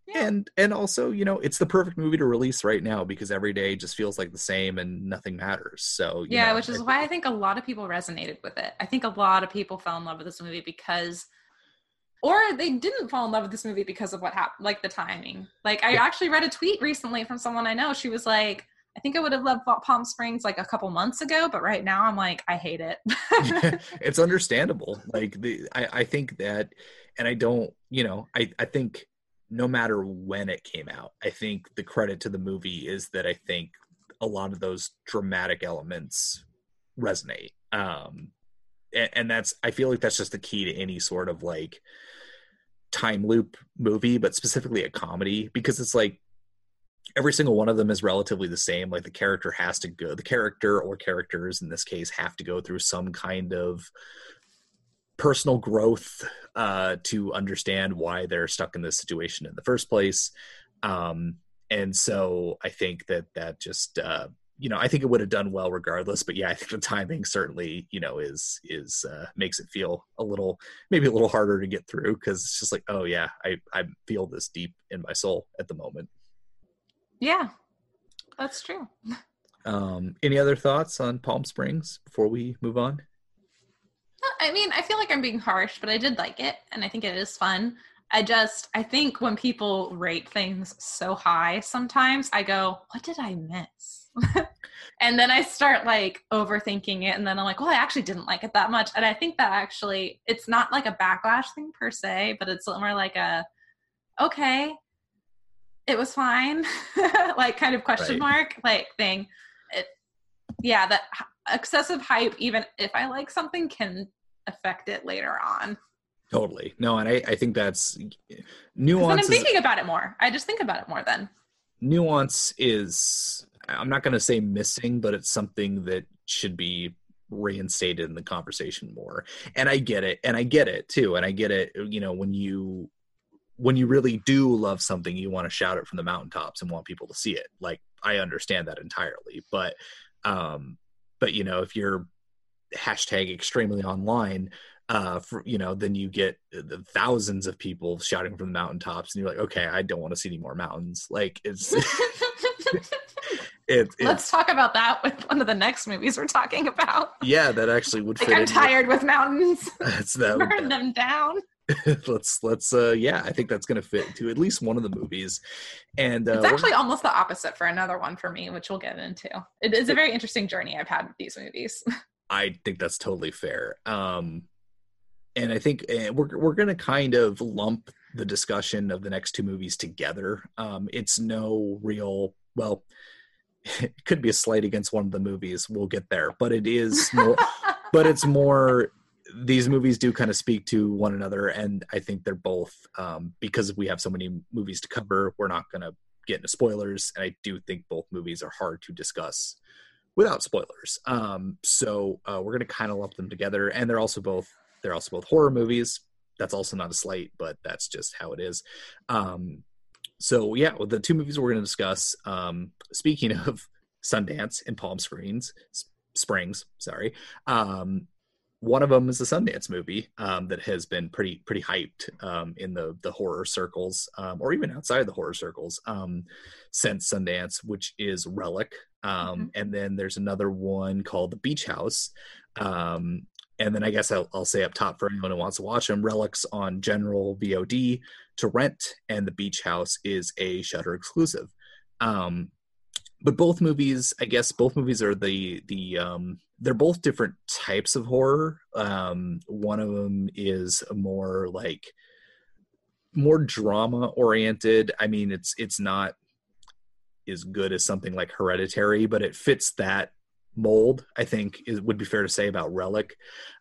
Yeah. and and also you know it's the perfect movie to release right now because every day just feels like the same and nothing matters so you yeah, know, which is I- why I think a lot of people resonated with it. I think a lot of people fell in love with this movie because or they didn't fall in love with this movie because of what happened, like the timing. Like I actually read a tweet recently from someone I know. She was like, I think I would have loved Palm Springs like a couple months ago, but right now I'm like, I hate it. it's understandable like the I, I think that and i don't you know i i think no matter when it came out i think the credit to the movie is that i think a lot of those dramatic elements resonate um and, that's i feel like that's just the key to any sort of like time loop movie but specifically a comedy because it's like every single one of them is relatively the same. Like the character has to go the character or characters in this case have to go through some kind of personal growth uh, to understand why they're stuck in this situation in the first place. Um, and so i think that that just uh, you know i think it would have done well regardless but yeah i think the timing certainly you know is is uh, makes it feel a little maybe a little harder to get through because it's just like oh yeah i i feel this deep in my soul at the moment yeah, that's true. um any other thoughts on palm springs before we move on I mean, I feel like I'm being harsh, but I did like it and I think it is fun. I just, I think when people rate things so high, sometimes I go, what did I miss? and then I start like overthinking it. And then I'm like, well, I actually didn't like it that much. And I think that actually, it's not like a backlash thing per se, but it's more like a, okay, it was fine, like kind of question Right. mark, like thing. It, yeah, that excessive hype, even if I like something, can affect it later on. totally no and i i think that's 'Cause then nuance I'm is- thinking about it more. I just think about it more then. nuance is i'm not going to say missing but it's something that should be reinstated in the conversation more. And i get it and i get it too and i get it you know when you when you really do love something you want to shout it from the mountaintops and want people to see it. Like i understand that entirely but um but you know if you're hashtag extremely online uh for you know then you get the thousands of people shouting from the mountaintops and you're like okay i don't want to see any more mountains. Like it's it, Let's talk about that with one of the next movies we're talking about. yeah that actually would Like fit I'm in with- tired with mountains. that's that Burn them down. let's let's uh yeah i think that's gonna fit to at least one of the movies and uh It's actually almost the opposite for another one for me, which we'll get into. It is a very interesting journey I've had with these movies. I think that's totally fair. Um, and I think uh, we're we're going to kind of lump the discussion of the next two movies together. Um, it's no real well. It could be a slight against one of the movies. We'll get there, but it is more. but it's more. These movies do kind of speak to one another, and I think they're both um, because we have so many movies to cover. We're not going to get into spoilers, and I do think both movies are hard to discuss without spoilers. Um, so uh, we're gonna kind of lump them together, and they're also both they're also both horror movies. That's also not a slight, but that's just how it is. Um, so yeah, well, the two movies we're gonna discuss. Um, speaking of Sundance and Palm Screens, Springs, sorry. Um, one of them is a Sundance movie um, that has been pretty pretty hyped um, in the the horror circles, um, or even outside the horror circles, um, since Sundance, which is Relic. Um, mm-hmm. And then there's another one called The Beach House. Um, and then I guess I'll, I'll, say up top for anyone who wants to watch them, Relics on general VOD to rent, and The Beach House is a Shudder exclusive. Um, but both movies, I guess, both movies are the the um, they're both different types of horror. Um, one of them is more like more drama oriented. I mean, it's it's not as good as something like Hereditary, but it fits that mold. I think it would be fair to say about Relic.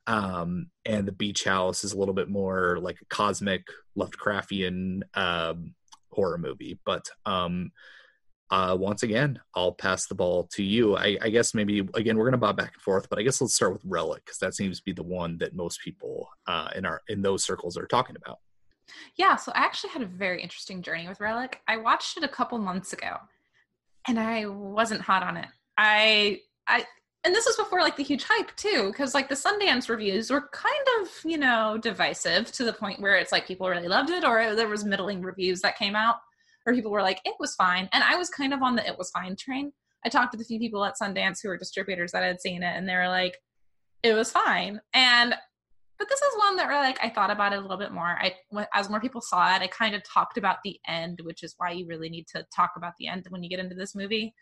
Um, and the Beach House is a little bit more like a cosmic Lovecraftian um, horror movie, but um, uh, once again, I'll pass the ball to you. I, I guess maybe again we're going to bob back and forth, but I guess let's start with Relic because that seems to be the one that most people uh, in our in those circles are talking about. Yeah, so I actually had a very interesting journey with Relic. I watched it a couple months ago, and I wasn't hot on it. I I and this was before like the huge hype too because like the sundance reviews were kind of you know divisive to the point where it's like people really loved it or there was middling reviews that came out or people were like, it was fine. And I was kind of on the it was fine train. I talked to a few people at Sundance who were distributors that had seen it, and they were like, it was fine. And but this is one that really like I thought about it a little bit more. I as more people saw it, I kind of talked about the end, which is why you really need to talk about the end when you get into this movie,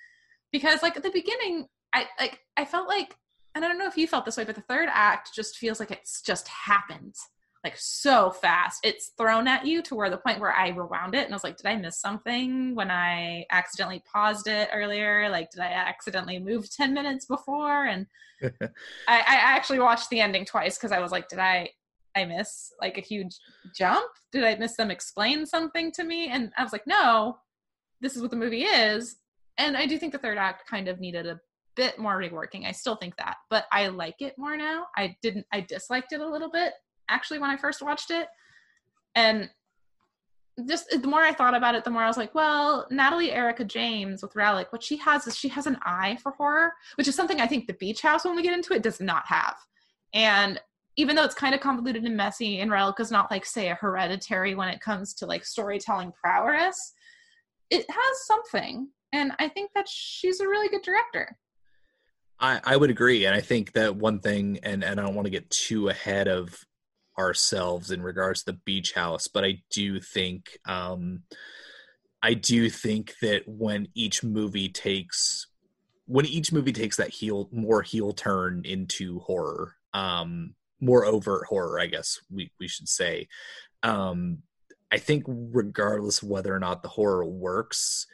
because like at the beginning, I like I felt like, and I don't know if you felt this way, but the third act just feels like it's just happened like so fast. It's thrown at you to where the point where I rewound it and I was like, did I miss something when I accidentally paused it earlier? Like, did I accidentally move 10 minutes before? And I, I actually watched the ending twice because I was like, did I I miss like a huge jump? Did I miss them explain something to me? And I was like, no, this is what the movie is. And I do think the third act kind of needed a bit more reworking. I still think that, but I like it more now. I didn't I disliked it a little bit actually when I first watched it. And just the more I thought about it, the more I was like, well, Natalie Erika James with Relic, what she has is she has an eye for horror, which is something I think the Beach House, when we get into it, does not have. And even though it's kind of convoluted and messy, and Relic is not like, say, a hereditary when it comes to like storytelling prowess, it has something. And I think that she's a really good director. I, I would agree. And I think that one thing, and, and I don't want to get too ahead of ourselves in regards to the beach house but i do think um i do think that when each movie takes when each movie takes that heel more heel turn into horror um more overt horror i guess we we should say um i think regardless whether or not the horror works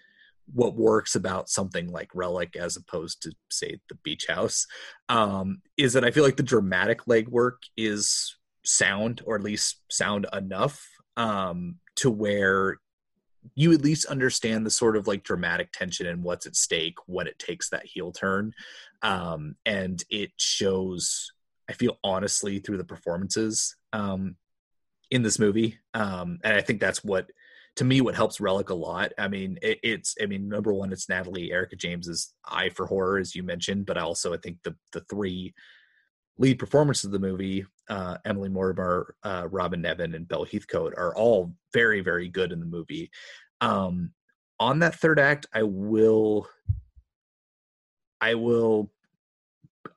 what works about something like relic as opposed to say the beach house um is that i feel like the dramatic legwork is sound or at least sound enough um, to where you at least understand the sort of like dramatic tension and what's at stake when it takes that heel turn um, and it shows i feel honestly through the performances um, in this movie um, and i think that's what to me what helps relic a lot i mean it, it's i mean number one it's natalie erika james's eye for horror as you mentioned but also i think the the three lead performances of the movie, uh, Emily Mortimer, uh, Robyn Nevin, and Bella Heathcote are all very, very good in the movie. Um, on that third act, I will, I will,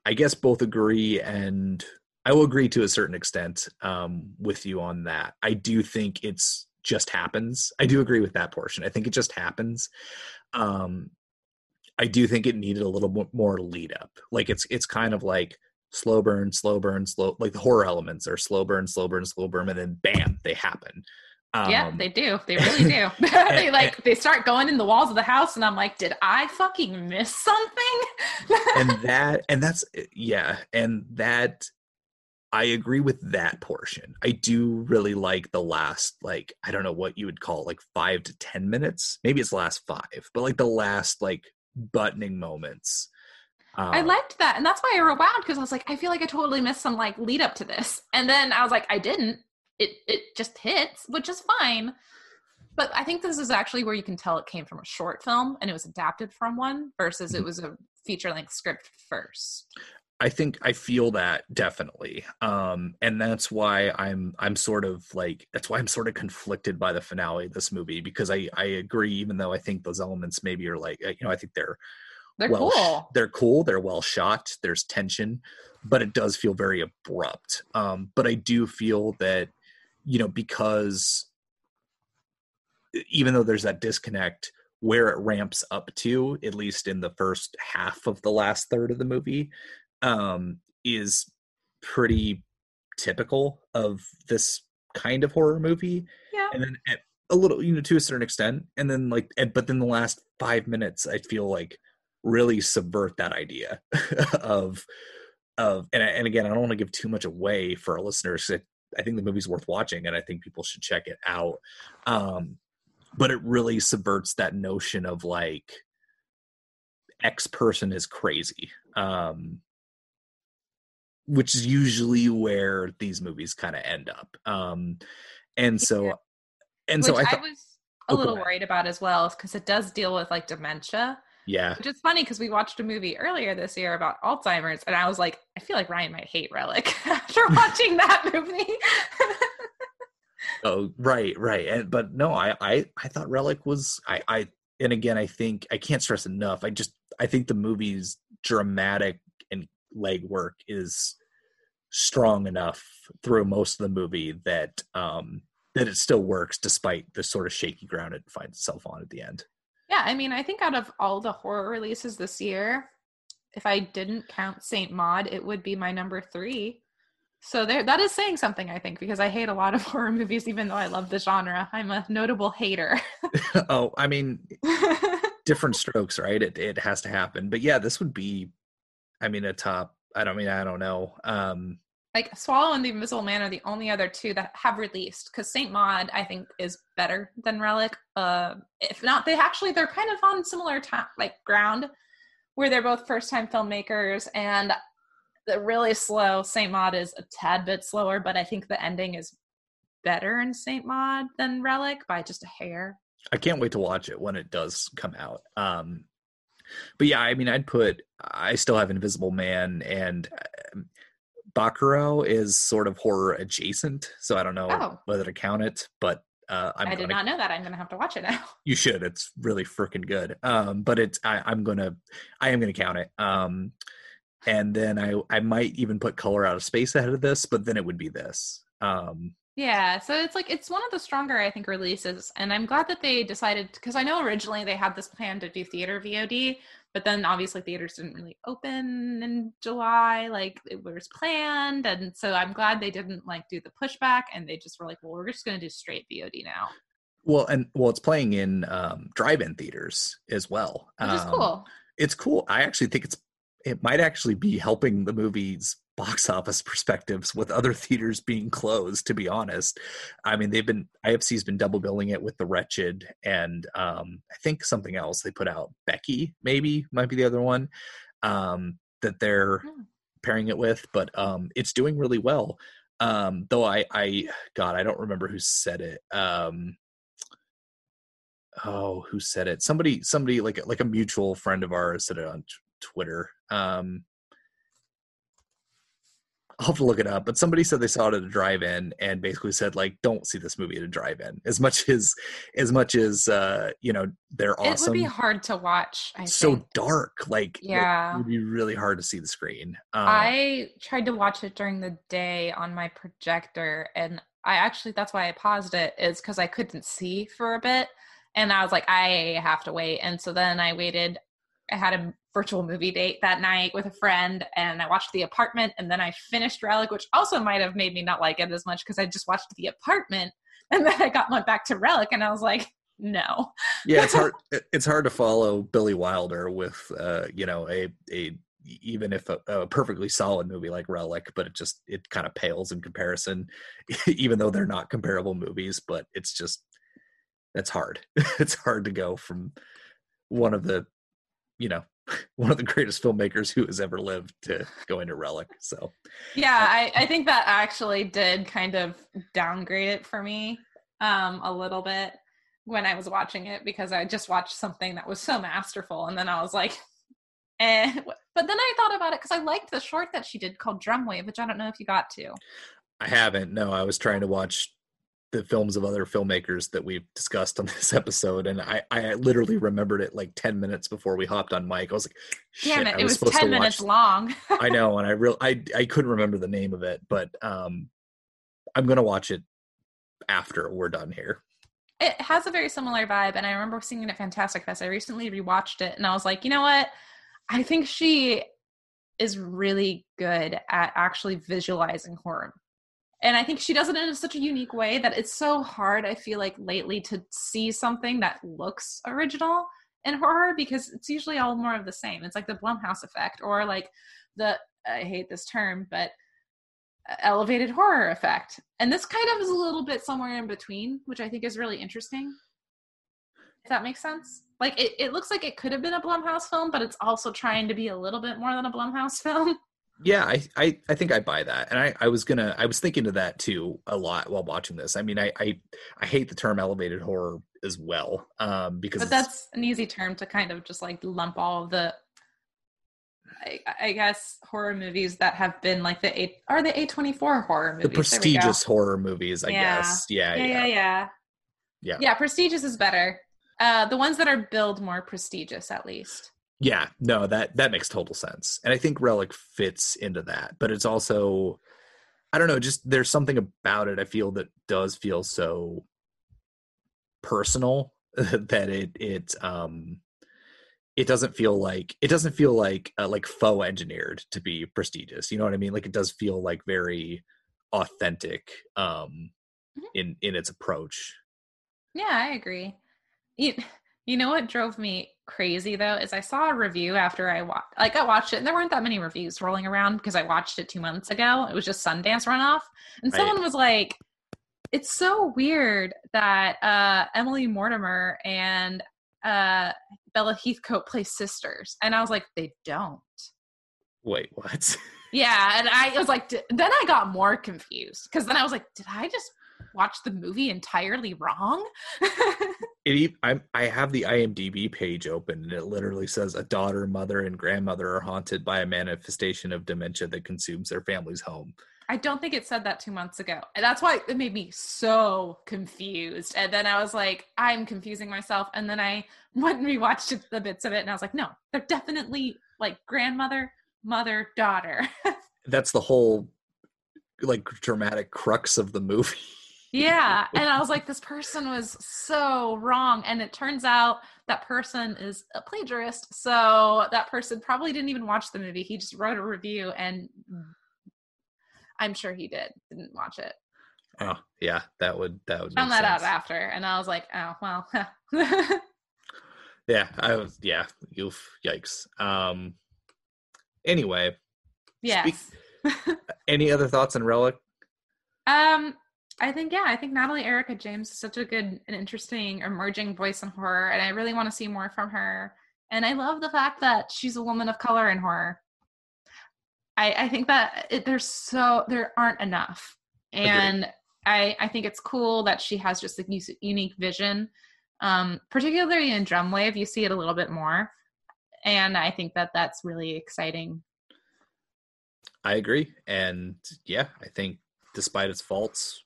I guess both agree and I will agree to a certain extent um, with you on that. I do think it's just happens. I do agree with that portion. I think it just happens. Um, I do think it needed a little more lead up. Like it's it's kind of like slow burn, slow burn, slow like the horror elements are slow burn, slow burn, slow burn, and then bam, they happen. Um, yeah, they do. They really do. they like and, they start going in the walls of the house, and I'm like, did I fucking miss something? and that, and that's yeah, and that I agree with that portion. I do really like the last, like I don't know what you would call like five to ten minutes. Maybe it's the last five, but like the last like buttoning moments um, I liked that, and that's why I rewound because I was like, I feel like I totally missed some like lead up to this, and then I was like, I didn't. It it just hits, which is fine. But I think this is actually where you can tell it came from a short film and it was adapted from one versus Mm-hmm. it was a feature length script first. I think I feel that definitely. Um and that's why I'm I'm sort of like that's why I'm sort of conflicted by the finale of this movie because I I agree even though I think those elements maybe are like you know I think they're They're well cool. they're cool, they're well shot, there's tension, but it does feel very abrupt. Um but I do feel that you know because even though there's that disconnect where it ramps up to at least in the first half of the last third of the movie um is pretty typical of this kind of horror movie. Yeah. and then at a little you know to a certain extent. And then like but then the last five minutes i feel like really subvert that idea of of and, I- and again i don't want to give too much away for our listeners I, I think the movie's worth watching and i think people should check it out. Um but it really subverts that notion of like x person is crazy. Um which is usually where these movies kind of end up um and so Yeah. and Which so i I, was a Oh, little worried about as well because it does deal with like dementia. yeah Which is funny because we watched a movie earlier this year about Alzheimer's, and I was like, I feel like Ryan might hate Relic after watching that movie. Oh, right, right. And but no, I I I thought Relic was I I and again I think I can't stress enough. I just I think the movie's dramatic and legwork is strong enough through most of the movie that um that it still works despite the sort of shaky ground it finds itself on at the end. yeah, I mean, I think out of all the horror releases this year, if I didn't count Saint Maud, it would be my number three. So there, that is saying something, I think, because I hate a lot of horror movies, even though I love the genre. I'm a notable hater. oh, I mean, different strokes, right? It it has to happen. But yeah, this would be I mean a top I don't mean I don't know. Um like Swallow and the Invisible Man are the only other two that have released because Saint Maud I think is better than Relic. Uh, if not, they actually they're kind of on similar time like ground where they're both first time filmmakers and the really slow Saint Maud is a tad bit slower, but I think the ending is better in Saint Maud than Relic by just a hair. I can't wait to watch it when it does come out. Um, but yeah, I mean, I'd put. I still have Invisible Man and um, Bacurau is sort of horror adjacent, so I don't know Oh. whether to count it. But uh, I'm i did not know that. I'm gonna have to watch it now. You should. It's really freaking good. Um, but it's. I, I'm gonna. I am gonna count it. Um, and then I. I might even put Color Out of Space ahead of this, but then it would be this. Um, Yeah, so it's like it's one of the stronger I think releases, and I'm glad that they decided because I know originally they had this plan to do theater VOD, but then obviously theaters didn't really open in July like it was planned, and so I'm glad they didn't like do the pushback and they just were like, well, we're just going to do straight VOD now, well, and well, it's playing in um, drive-in theaters as well, which is Um, cool. it's cool. I actually think it's it might actually be helping the movie's box office perspectives with other theaters being closed. To be honest, I mean they've been IFC's been double billing it with The Wretched and um, I think something else they put out. Becky maybe might be the other one um, that they're Hmm. pairing it with, but um, it's doing really well. Um, though I, I, God, I don't remember who said it. Um, oh, who said it? Somebody, somebody like like a mutual friend of ours said it on t- Twitter. Um, I'll have to look it up, but somebody said they saw it at a drive-in and basically said like, "Don't see this movie at a drive-in." As much as, as much as uh, you know, they're awesome. It would be hard to watch. I so think. dark, like yeah, it would be really hard to see the screen. Um, I tried to watch it during the day on my projector, and I actually that's why I paused it is because I couldn't see for a bit, and I was like, I have to wait, and so then I waited. I had a virtual movie date that night with a friend, and I watched The Apartment, and then I finished Relic, which also might have made me not like it as much because I just watched The Apartment, and then I got went back to Relic, and I was like, no, yeah it's hard it's hard to follow billy wilder with uh you know a a even if a, a perfectly solid movie like relic but it just it kind of pales in comparison even though they're not comparable movies but it's just that's hard. It's hard to go from one of the you know one of the greatest filmmakers who has ever lived to go into relic so Yeah, I, I think that actually did kind of downgrade it for me um, a little bit. when I was watching it because I just watched something that was so masterful, and then I was like, eh. But then I thought about it because I liked the short that she did called Drumwave, which I don't know if you got to. I haven't. No, I was trying to watch the films of other filmmakers that we've discussed on this episode, and I, I literally remembered it like ten minutes before we hopped on mic. I was like, Damn it! It was to ten minutes watch- long. I know, and I real I I couldn't remember the name of it, but um, I'm gonna watch it after we're done here. it has a very similar vibe and i remember seeing it at fantastic fest i recently rewatched it and i was like you know what i think she is really good at actually visualizing horror and i think she does it in such a unique way that it's so hard i feel like lately to see something that looks original in horror because it's usually all more of the same it's like the blumhouse effect or like the i hate this term but uh, elevated horror effect. And this kind of is a little bit somewhere in between, which I think is really interesting. If that makes sense. Like it, it looks like it could have been a Blumhouse film, but it's also trying to be a little bit more than a Blumhouse film. Yeah, I, I I think I buy that, and I I was gonna I was thinking of that too a lot while watching this. I mean, I I, I hate the term elevated horror as well, um, because But that's an easy term to kind of just like lump all of the I, I guess horror movies that have been like the eight are the A twenty four horror movies. the There we go. prestigious horror movies, I Yeah. guess. Yeah, yeah, yeah, yeah, yeah. Yeah. Yeah, prestigious is better. Uh the ones that are billed more prestigious at least. Yeah, no, that that makes total sense, and I think Relic fits into that. But it's also, I don't know, just there's something about it I feel that does feel so personal that it it um it doesn't feel like it doesn't feel like uh, like faux engineered to be prestigious. You know what I mean? Like it does feel like very authentic um Mhm. in in its approach. Yeah, I agree. You, you know what drove me crazy though is I saw a review after I watched like I watched it and there weren't that many reviews rolling around because I watched it 2 months ago. It was just Sundance runoff. And Right. someone was like it's so weird that uh Emily Mortimer and uh Bella Heathcote play sisters. And I was like they don't. Wait, what? Yeah, and I was like, d- then I got more confused because then I was like, did I just watch the movie entirely wrong? It, I'm, I have the IMDb page open, and it literally says a daughter, mother, and grandmother are haunted by a manifestation of dementia that consumes their family's home. I don't think it said that two months ago. And that's why it made me so confused. And then I was like, I'm confusing myself. And then I went and rewatched the bits of it, and I was like, no, they're definitely like grandmother, mother, daughter. That's the whole like dramatic crux of the movie. yeah. And I was like, this person was so wrong. And it turns out that person is a plagiarist. So that person probably didn't even watch the movie. He just wrote a review and I'm sure he did, didn't watch it. Oh, yeah, that would that would found that out after and i was like oh well Yeah, I was yeah, oof, yikes. Um anyway, yes any other thoughts on Relic? um i think yeah i think natalie erika james is such a good and interesting emerging voice in horror and i really want to see more from her. And i love the fact that she's a woman of color in horror. I i think that it, there's so there aren't enough. And i i think it's cool that she has just a unique vision um particularly in drumwave you see it a little bit more. And i think that that's really exciting. I agree. And yeah, I think despite its faults,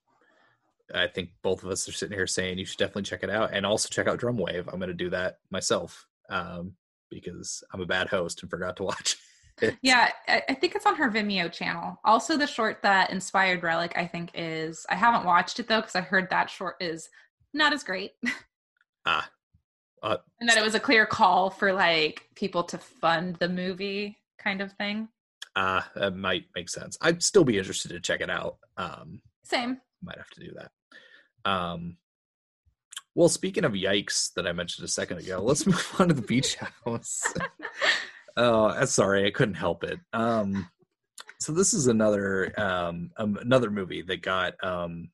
I think both of us are sitting here saying you should definitely check it out and also check out Drumwave. I'm going to do that myself um, because I'm a bad host and forgot to watch it. Yeah, I, I think it's on her Vimeo channel. Also, the short that inspired Relic, I think, is I haven't watched it though because I heard that short is not as great, Ah, uh, and that it was a clear call for like people to fund the movie kind of thing. uh, that might make sense. I'd still be interested to check it out. Um, Same. Might have to do that. Um, well, speaking of yikes that I mentioned a second ago, let's move on to the beach house. oh, uh, sorry, I couldn't help it. Um, so this is another um, um, another movie that got um,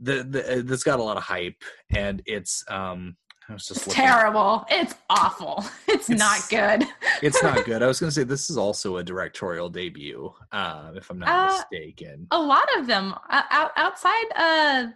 the, the uh, that's got a lot of hype, and it's um, I was just It's terrible. It's awful. It's, not good. It's not good. I was going to say this is also a directorial debut, uh, if I'm not Uh, mistaken. a lot of them uh, out, outside uh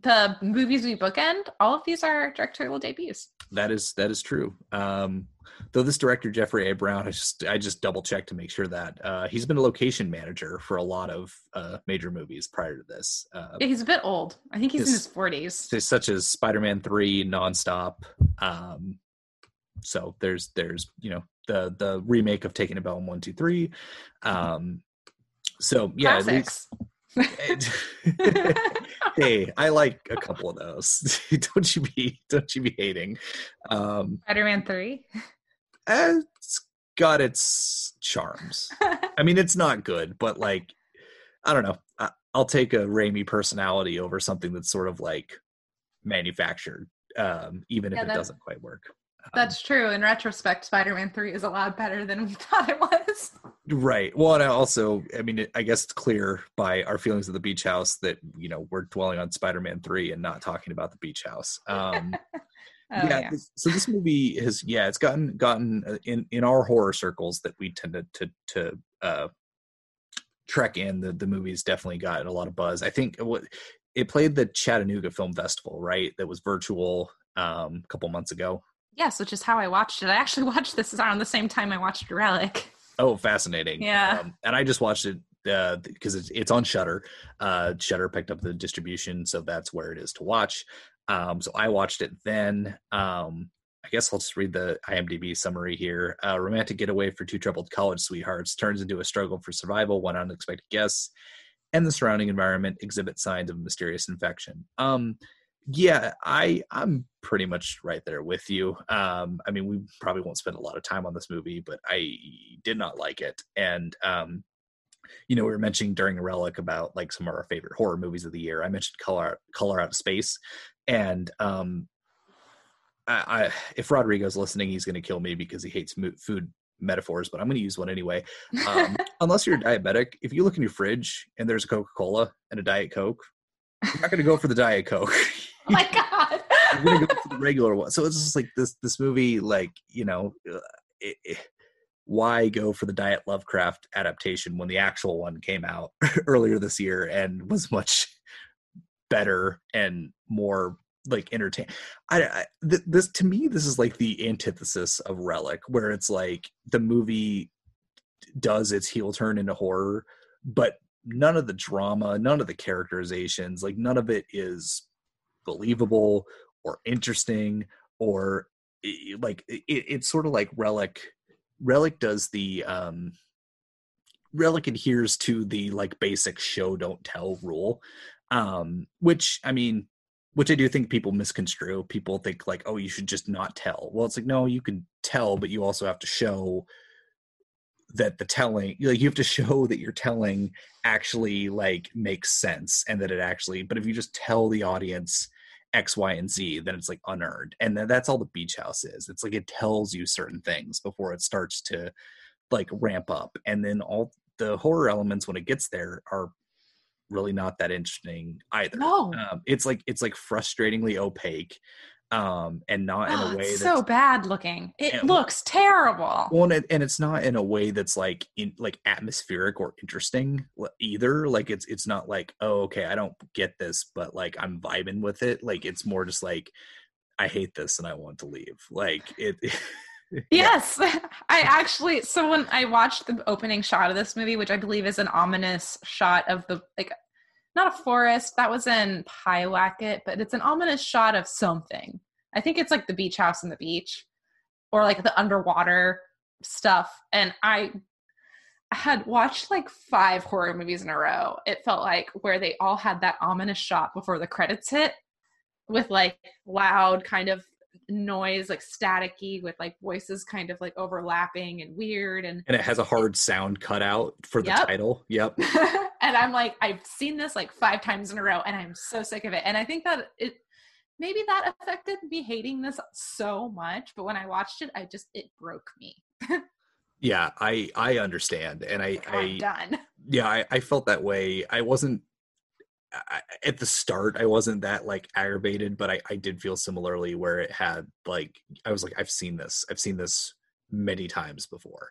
the movies we bookend, all of these are directorial debuts. That is that is true. Um, though this director Jeffrey A. Brown, I just I just double checked to make sure that uh, he's been a location manager for a lot of uh, major movies prior to this. Uh, Yeah, he's a bit old. I think he's in His- his forties. such as Spider-Man Three, Nonstop. Um, so there's there's you know the the remake of Taking of Pelham One Two Three. Um, so yeah, at least- hey, I like a couple of those. don't you be don't you be hating? Um, Spider-Man Three. eh, it's got its charms. I mean, it's not good, but like, I don't know. I, I'll take a Raimi personality over something that's sort of like manufactured, um, even if it doesn't quite work. Um, That's true. In retrospect, Spider-Man Three is a lot better than we thought it was. right. Well, and I also, I mean, I guess it's clear by our feelings of the beach house that you know we're dwelling on Spider-Man three and not talking about the beach house. Um, Oh, yeah, yeah. this- so this movie has yeah it's gotten gotten uh, in in our horror circles that we tended to to uh trek in the the movies definitely gotten a lot of buzz i think what it played the chattanooga film festival right that was virtual um a couple months ago Yes, which is how I watched it. I actually watched this around the same time I watched Relic. oh fascinating Yeah. um, and i just watched it uh because it's, it's on Shudder uh Shudder picked up the distribution so that's where it is to watch um so i watched it then um I guess I'll just read the IMDb summary here. A romantic getaway for two troubled college sweethearts turns into a struggle for survival when unexpected guests and the surrounding environment exhibit signs of mysterious infection. Um, yeah, I I'm pretty much right there with you. Um, I mean, we probably won't spend a lot of time on this movie, but I did not like it. And um, you know, we were mentioning during a relic about like some of our favorite horror movies of the year. I mentioned Color Color Out of Space, and um, I, I if Rodrigo's listening, he's going to kill me because he hates mo- food metaphors, but I'm going to use one anyway. Um, unless you're diabetic, if you look in your fridge and there's a Coca Cola and a Diet Coke, you're not going to go for the Diet Coke. oh my god. going to go for the regular one. So it's just like this this movie, like you know, uh, it, it- why go for the Diet Lovecraft adaptation when the actual one came out earlier this year and was much better and more like entertain I, I th- this to me this is like the antithesis of relic where it's like the movie does its heel turn into horror but none of the drama none of the characterizations like none of it is believable or interesting or like it, it's sort of like relic relic does the um relic adheres to the like basic show don't tell rule um which i mean which i do think people misconstrue. People think like oh you should just not tell. Well it's like no you can tell but you also have to show that the telling like you have to show that you're telling actually like makes sense and that it actually but if you just tell the audience x y and z then it's like unearned. And that's all the beach house is. It's like it tells you certain things before it starts to like ramp up. And then all the horror elements when it gets there are really not that interesting either. No. um, it's like it's like frustratingly opaque um and not in Oh, a way it's that's so bad looking. It And- looks terrible. well, and, and it's not in a way that's like in like atmospheric or interesting either. Like it's it's not like oh okay I don't get this, but like I'm vibing with it. Like it's more just like I hate this and I want to leave. Like it. Yes, I actually. So when I watched the opening shot of this movie, which I believe is an ominous shot of the like, not a forest that was in Pyewacket, but it's an ominous shot of something. I think it's like the beach house and the beach, or like the underwater stuff. And I had watched like five horror movies in a row. It felt like where they all had that ominous shot before the credits hit, with like loud kind of noise like staticky with like voices kind of like overlapping and weird and and it has a hard sound cut out for the Yep. title. Yep. and i'm like i've seen this like five times in a row and i'm so sick of it and i think that it maybe that affected me hating this so much but when i watched it i just it broke me Yeah, I I understand, and I i'm I done yeah I, I felt that way. I wasn't I, at the start. I wasn't that like aggravated, but I I did feel similarly where it had like I was like I've seen this. I've seen this many times before.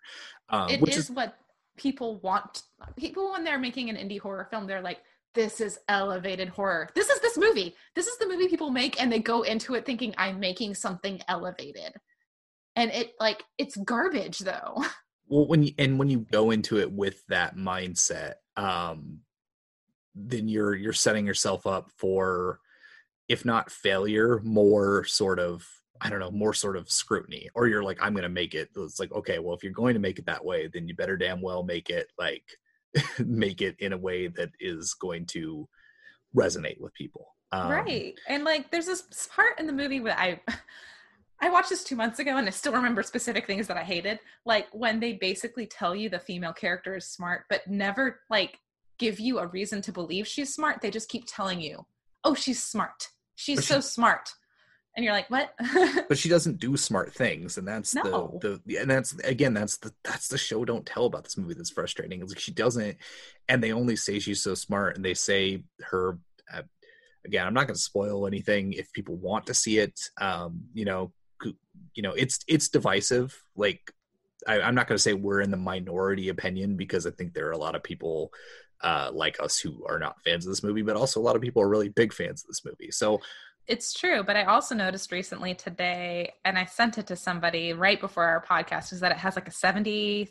Um, It which is is what people want people when they're making an indie horror film they're like this is elevated horror. This is this movie. This is the movie people make and they go into it thinking I'm making something elevated. And it like it's garbage though. well when you and when you go into it with that mindset um then you're you're setting yourself up for if not failure more sort of i don't know more sort of scrutiny or you're like i'm going to make it it's like okay well if you're going to make it that way then you better damn well make it like make it in a way that is going to resonate with people um, right and like there's this part in the movie where i I watched this two months ago and I still remember specific things that I hated. Like when they basically tell you the female character is smart, but never like give you a reason to believe she's smart. They just keep telling you, oh, she's smart. She's so smart. And you're like, what? but she doesn't do smart things. And that's no. the, the, and that's, again, that's the, that's the show don't tell about this movie that's frustrating. It's like she doesn't, and they only say she's so smart and they say her, uh, again, I'm not going to spoil anything if people want to see it. Um, you know, you know it's it's divisive like I, am not going to say we're in the minority opinion because i think there are a lot of people uh, like us who are not fans of this movie but also a lot of people are really big fans of this movie. So it's true but i also noticed recently today and i sent it to somebody right before our podcast is that it has like a 73%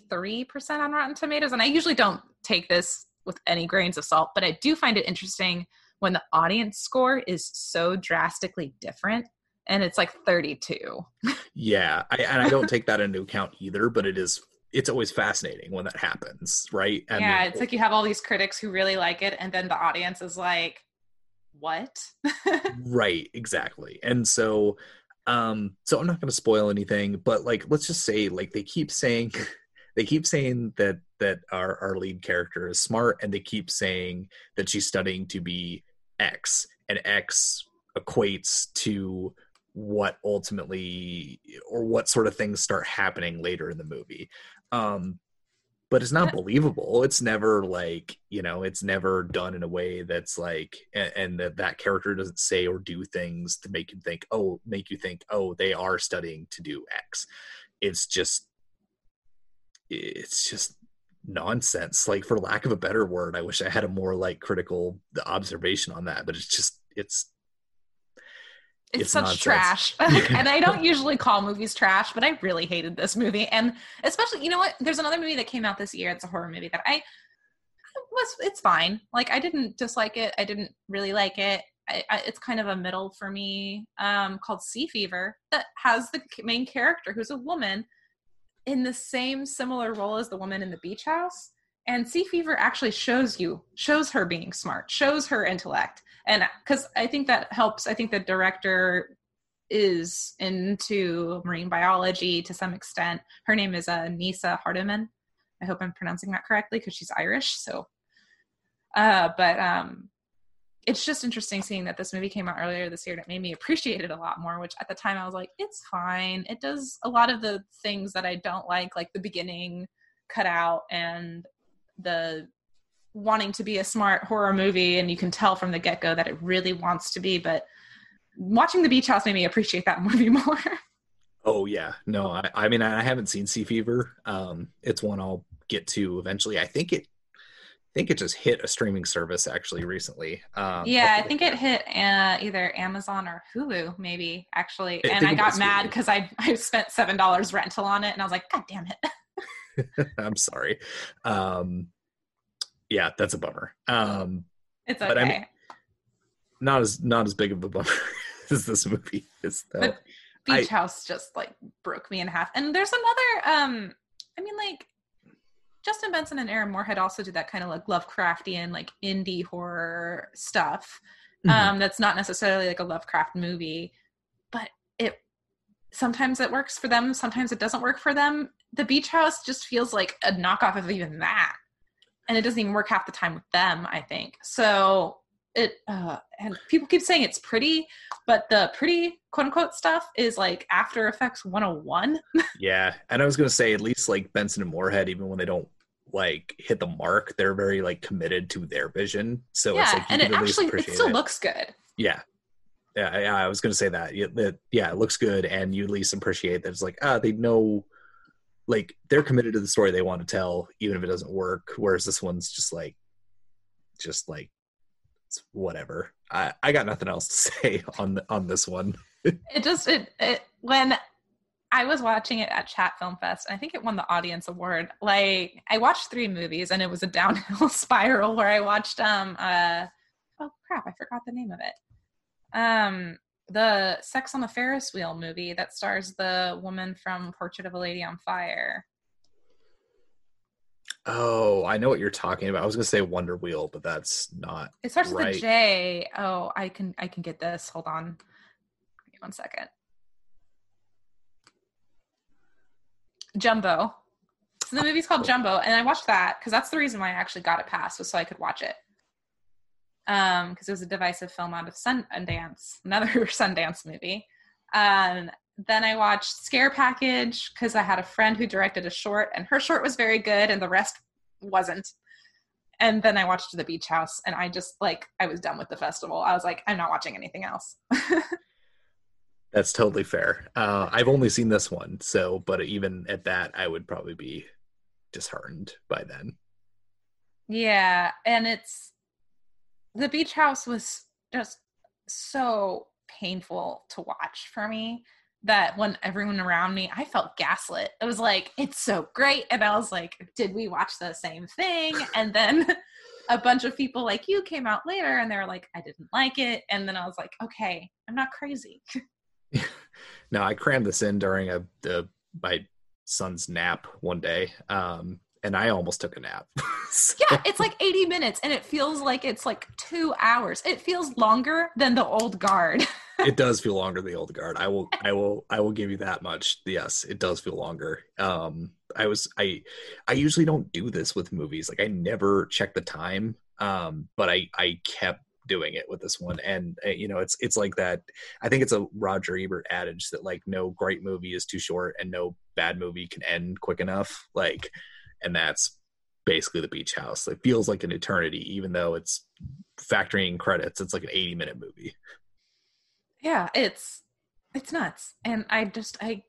on rotten tomatoes and i usually don't take this with any grains of salt but i do find it interesting when the audience score is so drastically different and it's like 32 yeah I, and i don't take that into account either but it is it's always fascinating when that happens right? And yeah it's like you have all these critics who really like it and then the audience is like what? Right exactly. And so um so i'm not going to spoil anything but like let's just say like they keep saying they keep saying that that our our lead character is smart and they keep saying that she's studying to be x and x equates to what ultimately or what sort of things start happening later in the movie um but it's not believable. It's never like you know it's never done in a way that's like and, and that that character doesn't say or do things to make you think oh make you think oh they are studying to do x. It's just it's just nonsense. Like for lack of a better word i wish i had a more like critical observation on that but it's just it's it's, it's such nonsense. trash. and I don't usually call movies trash, but I really hated this movie. And especially, you know what? There's another movie that came out this year. It's a horror movie that I was, it's fine. Like, I didn't dislike it. I didn't really like it. I, I, it's kind of a middle for me um, called Sea Fever that has the main character who's a woman in the same similar role as the woman in the beach house. And Sea Fever actually shows you, shows her being smart, shows her intellect and because i think that helps i think the director is into marine biology to some extent. Her name is uh, Neasa Hardiman. I hope i'm pronouncing that correctly because she's irish so uh, but um, it's just interesting seeing that this movie came out earlier this year and it made me appreciate it a lot more which at the time i was like it's fine. It does a lot of the things that i don't like like the beginning cut out and the wanting to be a smart horror movie and you can tell from the get-go that it really wants to be but watching the beach house made me appreciate that movie more oh yeah no i, I mean i haven't seen sea fever um, it's one i'll get to eventually i think it I think it just hit a streaming service actually recently. Um, yeah, I think it hit uh, either Amazon or Hulu, maybe actually. And I, I got mad because I I spent seven dollars rental on it, and I was like, God damn it! I'm sorry. Um, yeah, that's a bummer. Um, it's okay. But I mean, not as not as big of a bummer as this movie is. Though. But Beach I, House just like broke me in half. And there's another. um I mean, like Justin Benson and Aaron Moorhead also did that kind of like Lovecraftian, like indie horror stuff. Mm-hmm. Um, that's not necessarily like a Lovecraft movie, but it sometimes it works for them, sometimes it doesn't work for them. The Beach House just feels like a knockoff of even that and it doesn't even work half the time with them i think. So it uh, and people keep saying it's pretty but the pretty quote unquote stuff is like after effects 101 yeah and i was gonna say at least like benson and moorhead even when they don't like hit the mark they're very like committed to their vision. So yeah, it's like and it actually it still it. looks good. Yeah. Yeah, yeah i was gonna say that. Yeah, that yeah it looks good and you at least appreciate that it's like ah they know like they're committed to the story they want to tell even if it doesn't work whereas this one's just like just like it's whatever. I, I got nothing else to say on the, on this one. it just it, it when I was watching it at Chat Film Fest. I think it won the audience award. Like I watched three movies and it was a downhill spiral where I watched um uh oh crap, I forgot the name of it. Um the Sex on the Ferris Wheel movie that stars the woman from Portrait of a Lady on Fire. Oh, I know what you're talking about. I was gonna say Wonder Wheel, but that's not. It starts right. with a J. Oh, I can I can get this. Hold on. Give me one second. Jumbo. So the movie's called oh. Jumbo, and I watched that because that's the reason why I actually got it passed was so I could watch it. Um, because it was a divisive film out of Sundance, another Sundance movie. Um, then I watched Scare Package because I had a friend who directed a short, and her short was very good, and the rest wasn't. And then I watched The Beach House, and I just like I was done with the festival. I was like, I'm not watching anything else. That's totally fair. Uh, I've only seen this one, so but even at that, I would probably be disheartened by then. Yeah, and it's the beach house was just so painful to watch for me that when everyone around me, I felt gaslit. It was like, it's so great. And I was like, did we watch the same thing? And then a bunch of people like you came out later and they were like, I didn't like it. And then I was like, okay, I'm not crazy. no, I crammed this in during a the my son's nap one day. Um, and I almost took a nap. so. Yeah, it's like 80 minutes and it feels like it's like two hours. It feels longer than the old guard. it does feel longer than the old guard. I will I will I will give you that much. Yes, it does feel longer. Um I was I I usually don't do this with movies. Like I never check the time. Um, but I I kept doing it with this one and uh, you know it's it's like that i think it's a roger ebert adage that like no great movie is too short and no bad movie can end quick enough like and that's basically the beach house. It feels like an eternity even though it's factoring credits. It's like an 80 minute movie. Yeah it's it's nuts. And i just i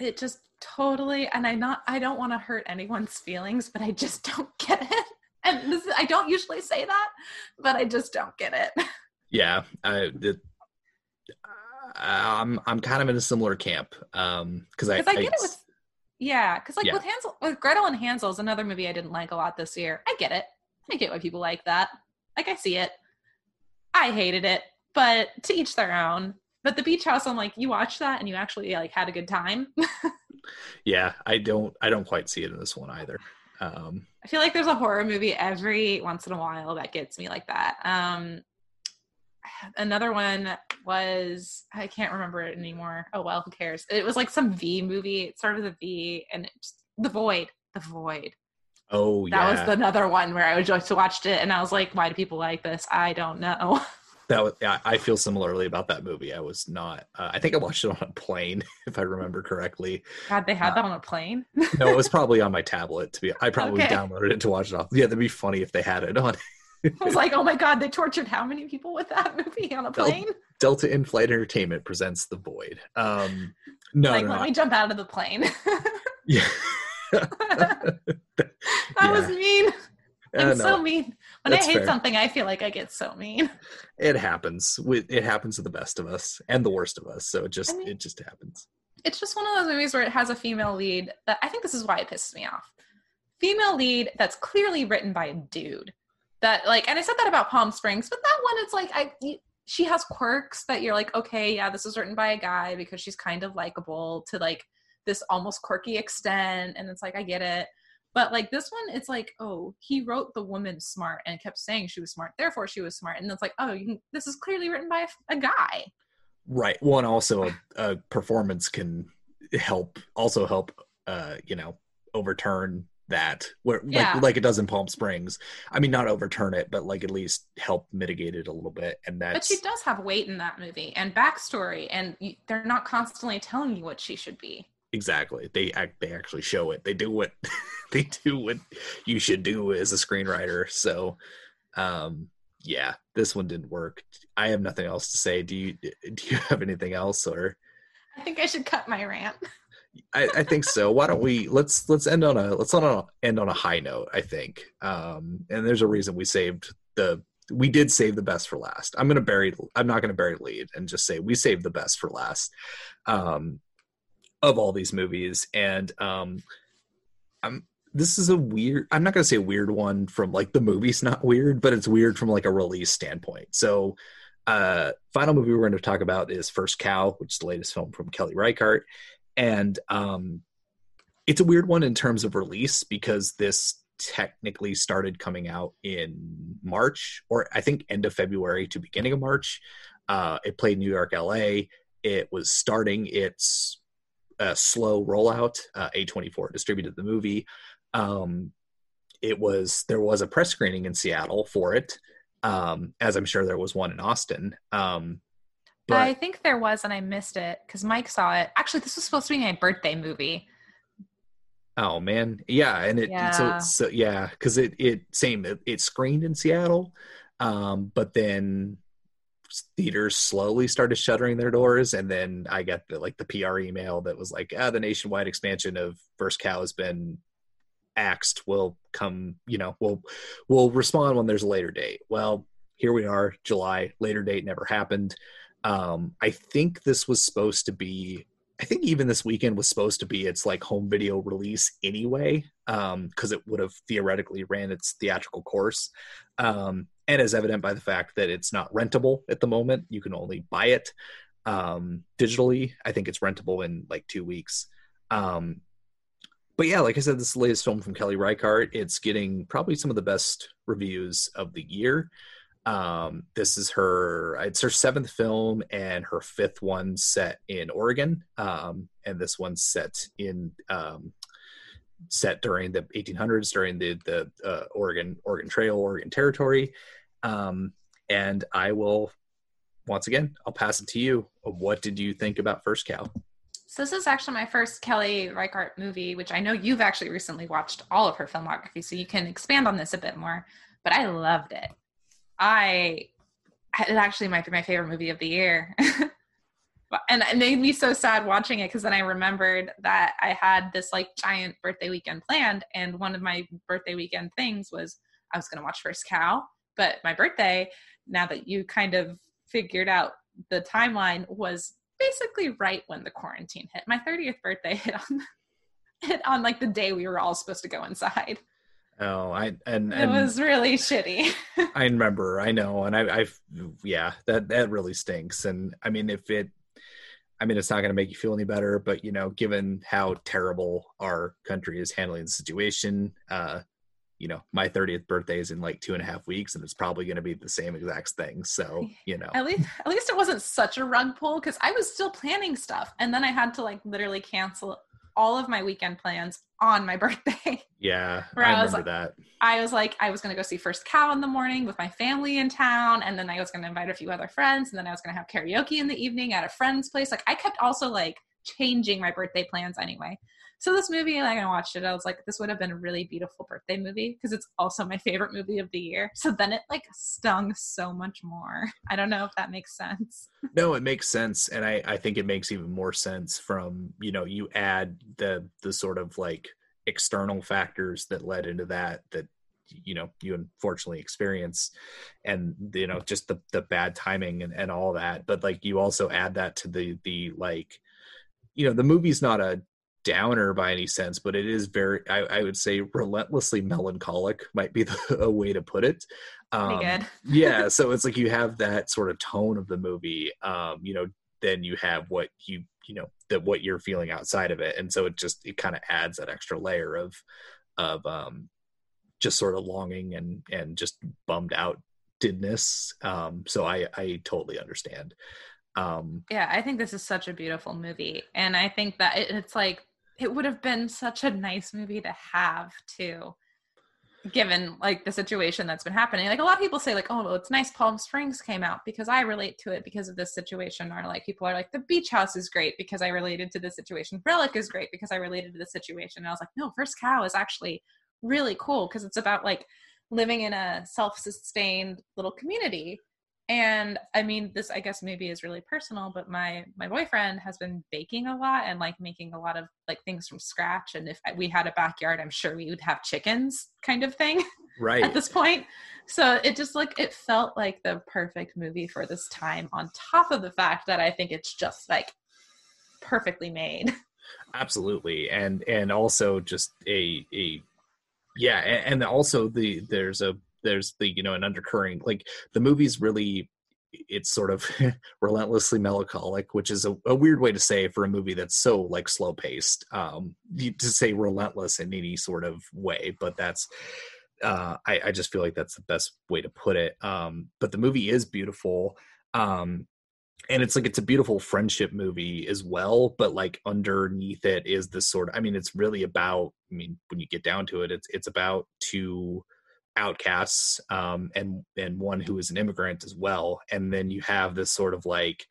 it just totally and i not i don't want to hurt anyone's feelings but i just don't get it. And this, I don't usually say that, but I just don't get it. Yeah, I, it, I'm I'm kind of in a similar camp um because I, I, I get it with yeah because like yeah. with Hansel with Gretel and Hansel is another movie I didn't like a lot this year. I get it. I get why people like that. Like I see it. I hated it, but to each their own. But the beach house, I'm like, you watched that and you actually like had a good time. yeah, I don't I don't quite see it in this one either. Um, I feel like there's a horror movie every once in a while that gets me like that. Um, another one was I can't remember it anymore. Oh well, who cares? It was like some V movie. It started with a V, and it's The Void. The Void. Oh yeah, that was another one where I just watched it, and I was like, why do people like this? I don't know. that was yeah, I feel similarly about that movie. I was not. Uh, I think I watched it on a plane, if I remember correctly. God, they had uh, that on a plane. no, it was probably on my tablet. To be, I probably okay. downloaded it to watch it off. Yeah, that'd be funny if they had it on. I was like, oh my god, they tortured how many people with that movie on a plane? Delta In-Flight Entertainment presents The Void. Um, no, like, no, let no. me jump out of the plane. yeah. that yeah. was mean. I'm uh, no, so mean. When I hate fair. something, I feel like I get so mean. It happens. It happens to the best of us and the worst of us. So it just I mean, it just happens. It's just one of those movies where it has a female lead that I think this is why it pisses me off. Female lead that's clearly written by a dude. That like, and I said that about Palm Springs, but that one, it's like I. She has quirks that you're like, okay, yeah, this is written by a guy because she's kind of likable to like this almost quirky extent, and it's like I get it but like this one, it's like, oh, he wrote the woman smart and kept saying she was smart, therefore she was smart. And it's like, oh, can, this is clearly written by a, a guy. Right. One also a, a, performance can help, also help, uh, you know, overturn that where yeah. like, like it does in Palm Springs. I mean, not overturn it, but like at least help mitigate it a little bit. And that. But she does have weight in that movie and backstory, and you, they're not constantly telling you what she should be exactly they act they actually show it they do what they do what you should do as a screenwriter so um yeah this one didn't work i have nothing else to say do you do you have anything else or i think i should cut my rant I, I think so why don't we let's let's end on a let's on a, end on a high note i think um and there's a reason we saved the we did save the best for last. I'm gonna bury. I'm not gonna bury lead and just say we saved the best for last um, of all these movies. And um, I'm this is a weird. I'm not gonna say weird one from like the movie's not weird, but it's weird from like a release standpoint. So. Uh, final movie we're going to talk about is First Cow, which is the latest film from Kelly Reichardt, and um, it's a weird one in terms of release because this technically started coming out in March or I think end of February to beginning of March. Uh, it played New York, LA. It was starting its uh, slow rollout. Uh, A24 distributed the movie. Um, it was there was a press screening in Seattle for it, um, as I'm sure there was one in Austin. Um, but I think there was, and I missed it because Mike saw it. Actually, this was supposed to be my birthday movie. Oh man, yeah, and it Yeah. so so yeah, because it it same it, it screened in Seattle, um, but then theaters slowly started shuttering their doors, and then I got the like the PR email that was like, ah, the nationwide expansion of First Cow has been axed. we'll come, you know, we'll we'll respond when there's a later date. Well, here we are, July. Later date never happened. Um, I think this was supposed to be I think even this weekend was supposed to be its like home video release anyway, because it would have theoretically ran its theatrical course. Um, and as evident by the fact that it's not rentable at the moment, you can only buy it um, digitally. I think it's rentable in like two weeks. Um, but yeah, like I said, this is the latest film from Kelly Reichardt. It's getting probably some of the best reviews of the year. Um, this is her it's her seventh film and her fifth one set in Oregon. Um, and this one's set in um, set during the 1800s during the the uh, Oregon Oregon Trail Oregon Territory. Um, and I will once again I'll pass it to you. What did you think about First Cow? So this is actually my first Kelly Reichardt movie, which I know you've actually recently watched all of her filmography, so you can expand on this a bit more. But I loved it. I it actually might be my favorite movie of the year. and it made me so sad watching it because then I remembered that I had this like giant birthday weekend planned, and one of my birthday weekend things was I was going to watch First Cow. But my birthday, now that you kind of figured out the timeline, was basically right when the quarantine hit. My 30th birthday hit on hit on like the day we were all supposed to go inside. Oh, I and, It was really shitty. I remember, I know, and I, I've, yeah, that that really stinks. And I mean, if it, I mean, it's not going to make you feel any better, but you know, given how terrible our country is handling the situation, uh, you know, my 30th birthday is in like two and a half weeks, and it's probably going to be the same exact thing. So, you know, at least at least it wasn't such a rug pull because I was still planning stuff, and then I had to like literally cancel all of my weekend plans on my birthday. yeah, I I was remember that. I was like, I was going to go see First Cow in the morning with my family in town, and then I was going to invite a few other friends, and then I was going to have karaoke in the evening at a friend's place. Like, I kept also like changing my birthday plans anyway. So this movie, like I watched it, I was like, this would have been a really beautiful birthday movie because it's also my favorite movie of the year. So then it like stung so much more. I don't know if that makes sense. No, it makes sense, and I I think it makes even more sense from you know you add the the sort of like external factors that led into that that you know you unfortunately experience and you know just the the bad timing and, and all that but like you also add that to the the like you know the movie's not a downer by any sense but it is very i, I would say relentlessly melancholic might be the, a way to put it. Um, yeah so it's like you have that sort of tone of the movie um you know then you have what you you know that what you're feeling outside of it and so it just it kind of adds that extra layer of of um just sort of longing and and just bummed outedness um so i i totally understand. Um Yeah, I think this is such a beautiful movie. And I think that it, it's like, it would have been such a nice movie to have too, given like the situation that's been happening. Like a lot of people say, like, oh, well, it's nice Palm Springs came out because I relate to it because of this situation. Or like people are like, the beach house is great because I related to this situation. Relic is great because I related to the situation. And I was like, no, First Cow is actually really cool because it's about like living in a self-sustained little community and i mean this i guess maybe is really personal but my my boyfriend has been baking a lot and like making a lot of like things from scratch and if we had a backyard i'm sure we would have chickens kind of thing right at this point. So it just like it felt like the perfect movie for this time. On top of the fact that I think it's just like perfectly made. absolutely and and also just a a yeah and, and also the there's a there's the you know an undercurrent like the movie's really it's sort of relentlessly melancholic which is a, a, weird way to say for a movie that's so like slow paced um to say relentless in any sort of way but that's uh I, I just feel like that's the best way to put it um but the movie is beautiful um and it's like it's a beautiful friendship movie as well but like underneath it is this sort of i mean it's really about i mean when you get down to it it's it's about two outcasts um and and one who is an immigrant as well. And then you have this sort of like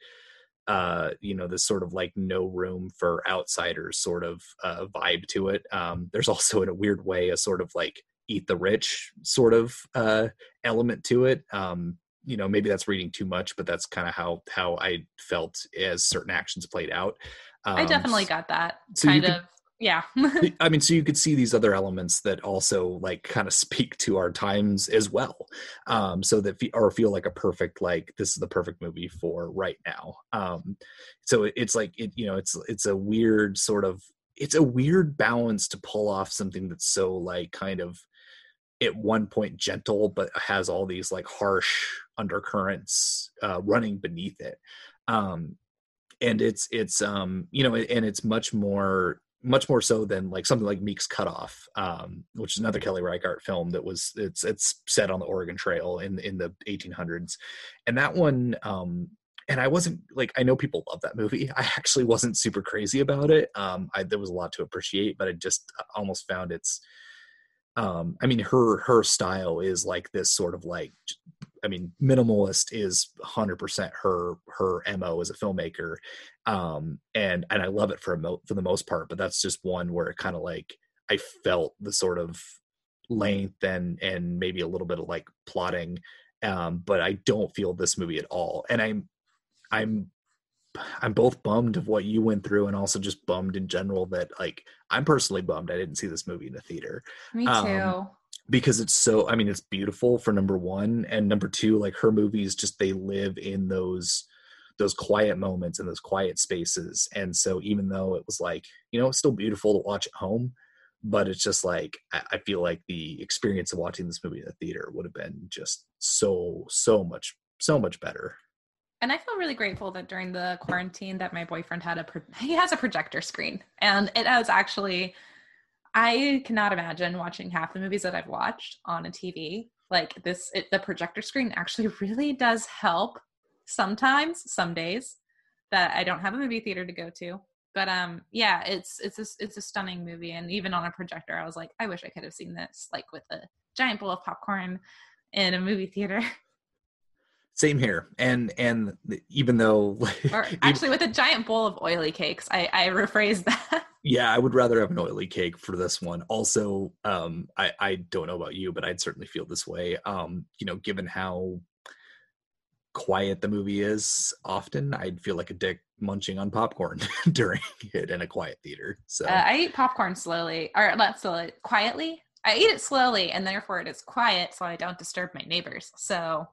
uh you know this sort of like no room for outsiders sort of uh vibe to it. Um there's also in a weird way a sort of like eat the rich sort of uh element to it. Um you know maybe that's reading too much but that's kind of how how i felt as certain actions played out. Um, i definitely got that so kind of yeah. I mean so you could see these other elements that also like kind of speak to our times as well um so that or feel like a perfect like this is the perfect movie for right now um so it's like it you know it's it's a weird sort of it's a weird balance to pull off something that's so like kind of at one point gentle but has all these like harsh undercurrents uh, running beneath it um and it's it's um you know and it's much more much more so than like something like Meek's Cutoff, um, which is another Kelly Reichardt film that was it's it's set on the Oregon Trail in in the 1800s, and that one, um, and I wasn't like I know people love that movie. I actually wasn't super crazy about it. Um, I, there was a lot to appreciate, but I just uh, almost found it's um i mean her her style is like this sort of like i mean minimalist is 100% her her mo as a filmmaker um and and i love it for a mo- for the most part but that's just one where it kind of like i felt the sort of length and and maybe a little bit of like plotting um but i don't feel this movie at all and i'm i'm I'm both bummed of what you went through and also just bummed in general that like I'm personally bummed I didn't see this movie in the theater. Me um, too. Um, because it's so I mean it's beautiful for number 1 and number 2 like her movies just they live in those those quiet moments and those quiet spaces. And so even though it was like you know it's still beautiful to watch at home but it's just like I feel like the experience of watching this movie in the theater would have been just so so much so much better. And I feel really grateful that during the quarantine that my boyfriend had a pro- he has a projector screen and it has actually I cannot imagine watching half the movies that I've watched on a TV like this it, the projector screen actually really does help sometimes some days that I don't have a movie theater to go to. But um yeah it's it's a, it's a stunning movie. And even on a projector I was like I wish I could have seen this like with a giant bowl of popcorn in a movie theater. Same here. And and even though or actually with a giant bowl of oily cakes. I i rephrase that yeah i would rather have an oily cake for this one also um i i don't know about you but i'd certainly feel this way um you know given how quiet the movie is often i'd feel like a dick munching on popcorn during it in a quiet theater so uh, i eat popcorn slowly or not slowly quietly i eat it slowly and therefore it is quiet so i don't disturb my neighbors so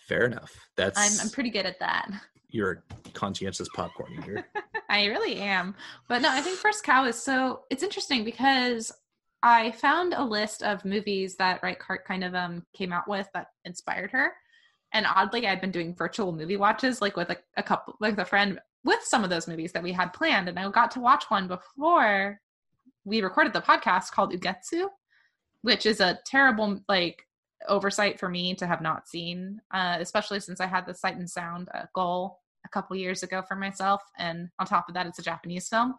Fair enough. That's I'm I'm pretty good at that. You're a conscientious popcorn eater. I really am. But no, I think First Cow is so it's interesting because I found a list of movies that Reichardt kind of um came out with that inspired her. And oddly, I'd been doing virtual movie watches like with a, a couple like a friend with some of those movies that we had planned. And I got to watch one before we recorded the podcast called Ugetsu, which is a terrible like oversight for me to have not seen, uh, especially since I had the Sight and Sound uh, goal a couple years ago for myself. And on top of that, it's a Japanese film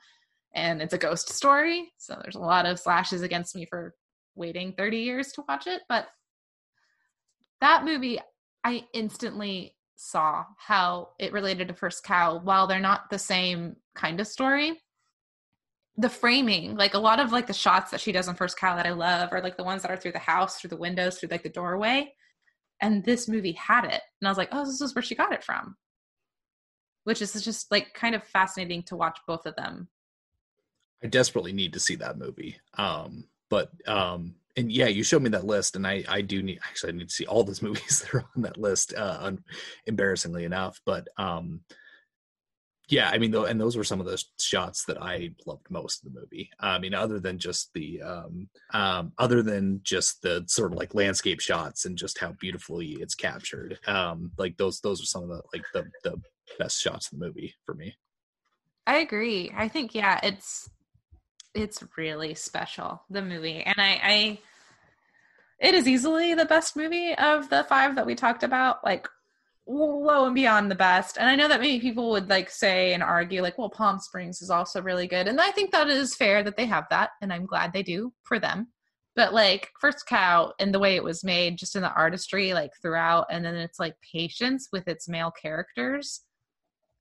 and it's a ghost story. So there's a lot of slashes against me for waiting 30 years to watch it. But that movie, I instantly saw how it related to First Cow. While they're not the same kind of story, the framing, like a lot of like the shots that she does in First Cow that I love, are like the ones that are through the house, through the windows, through like the doorway. And this movie had it. And I was like, oh, this is where she got it from. Which is just like kind of fascinating to watch both of them. I desperately need to see that movie. Um, but um, and yeah, you showed me that list, and I I do need actually I need to see all those movies that are on that list. Uh, un- embarrassingly enough, but um, yeah, I mean, though, and those were some of the shots that I loved most in the movie. I mean, other than just the um, um, other than just the sort of like landscape shots and just how beautifully it's captured. Um, like those those are some of the like the the best shots in the movie for me. I agree. I think yeah, it's it's really special the movie, and I, I it is easily the best movie of the five that we talked about. Like low and beyond the best. And I know that many people would like say and argue, like, well, Palm Springs is also really good. And I think that is fair that they have that. And I'm glad they do for them. But like First Cow and the way it was made, just in the artistry, like throughout, and then it's like patience with its male characters.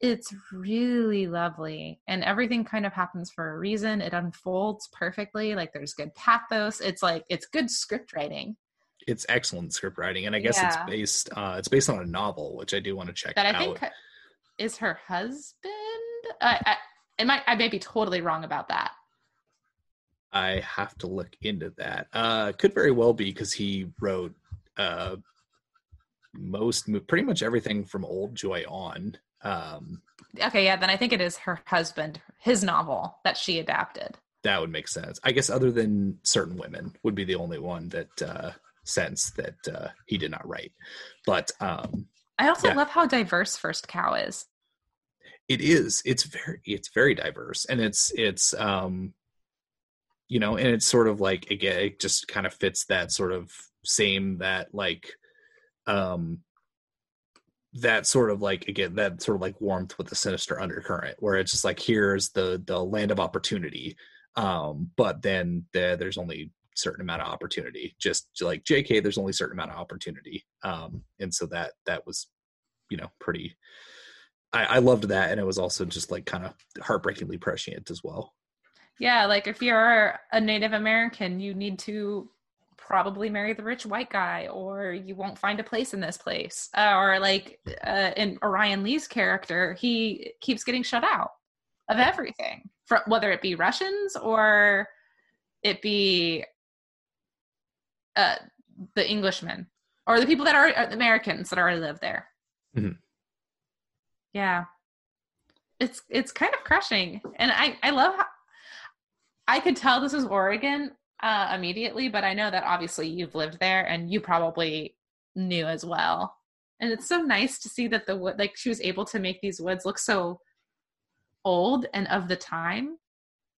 It's really lovely. And everything kind of happens for a reason. It unfolds perfectly. Like there's good pathos. It's like, it's good script writing it's excellent script writing, and I guess Yeah. it's based uh, it's based on a novel, which I do want to check that I out. think is her husband. Uh, I, I, it might, I may be totally wrong about that. I have to look into that. Uh, could very well be because he wrote uh, most, pretty much everything from Old Joy on. Um, okay, yeah, then I think it is her husband, his novel that she adapted. that would make sense. I guess other than certain women would be the only one that uh, sense that uh, he did not write. But um, I also Yeah. love how diverse First Cow is. it is it's very it's very diverse and it's it's um you know and it's sort of like again it just kind of fits that sort of same that like um that sort of like again that sort of like warmth with the sinister undercurrent where it's just like here's the the land of opportunity um but then the, there's only certain amount of opportunity just like jk there's only certain amount of opportunity um and so that that was you know pretty I, I loved that, and it was also just like kind of heartbreakingly prescient as well. Yeah, like if you're a Native American, you need to probably marry the rich white guy, or you won't find a place in this place. Uh, or like uh, in Orion Lee's character, he keeps getting shut out of everything, from whether it be Russians or it be uh, the Englishmen or the people that are uh, Americans that already live there. Mhm. Yeah, it's it's kind of crushing, and I I love how I could tell this is Oregon uh, immediately, but I know that obviously you've lived there and you probably knew as well. And it's so nice to see that the wood, like she was able to make these woods look so old and of the time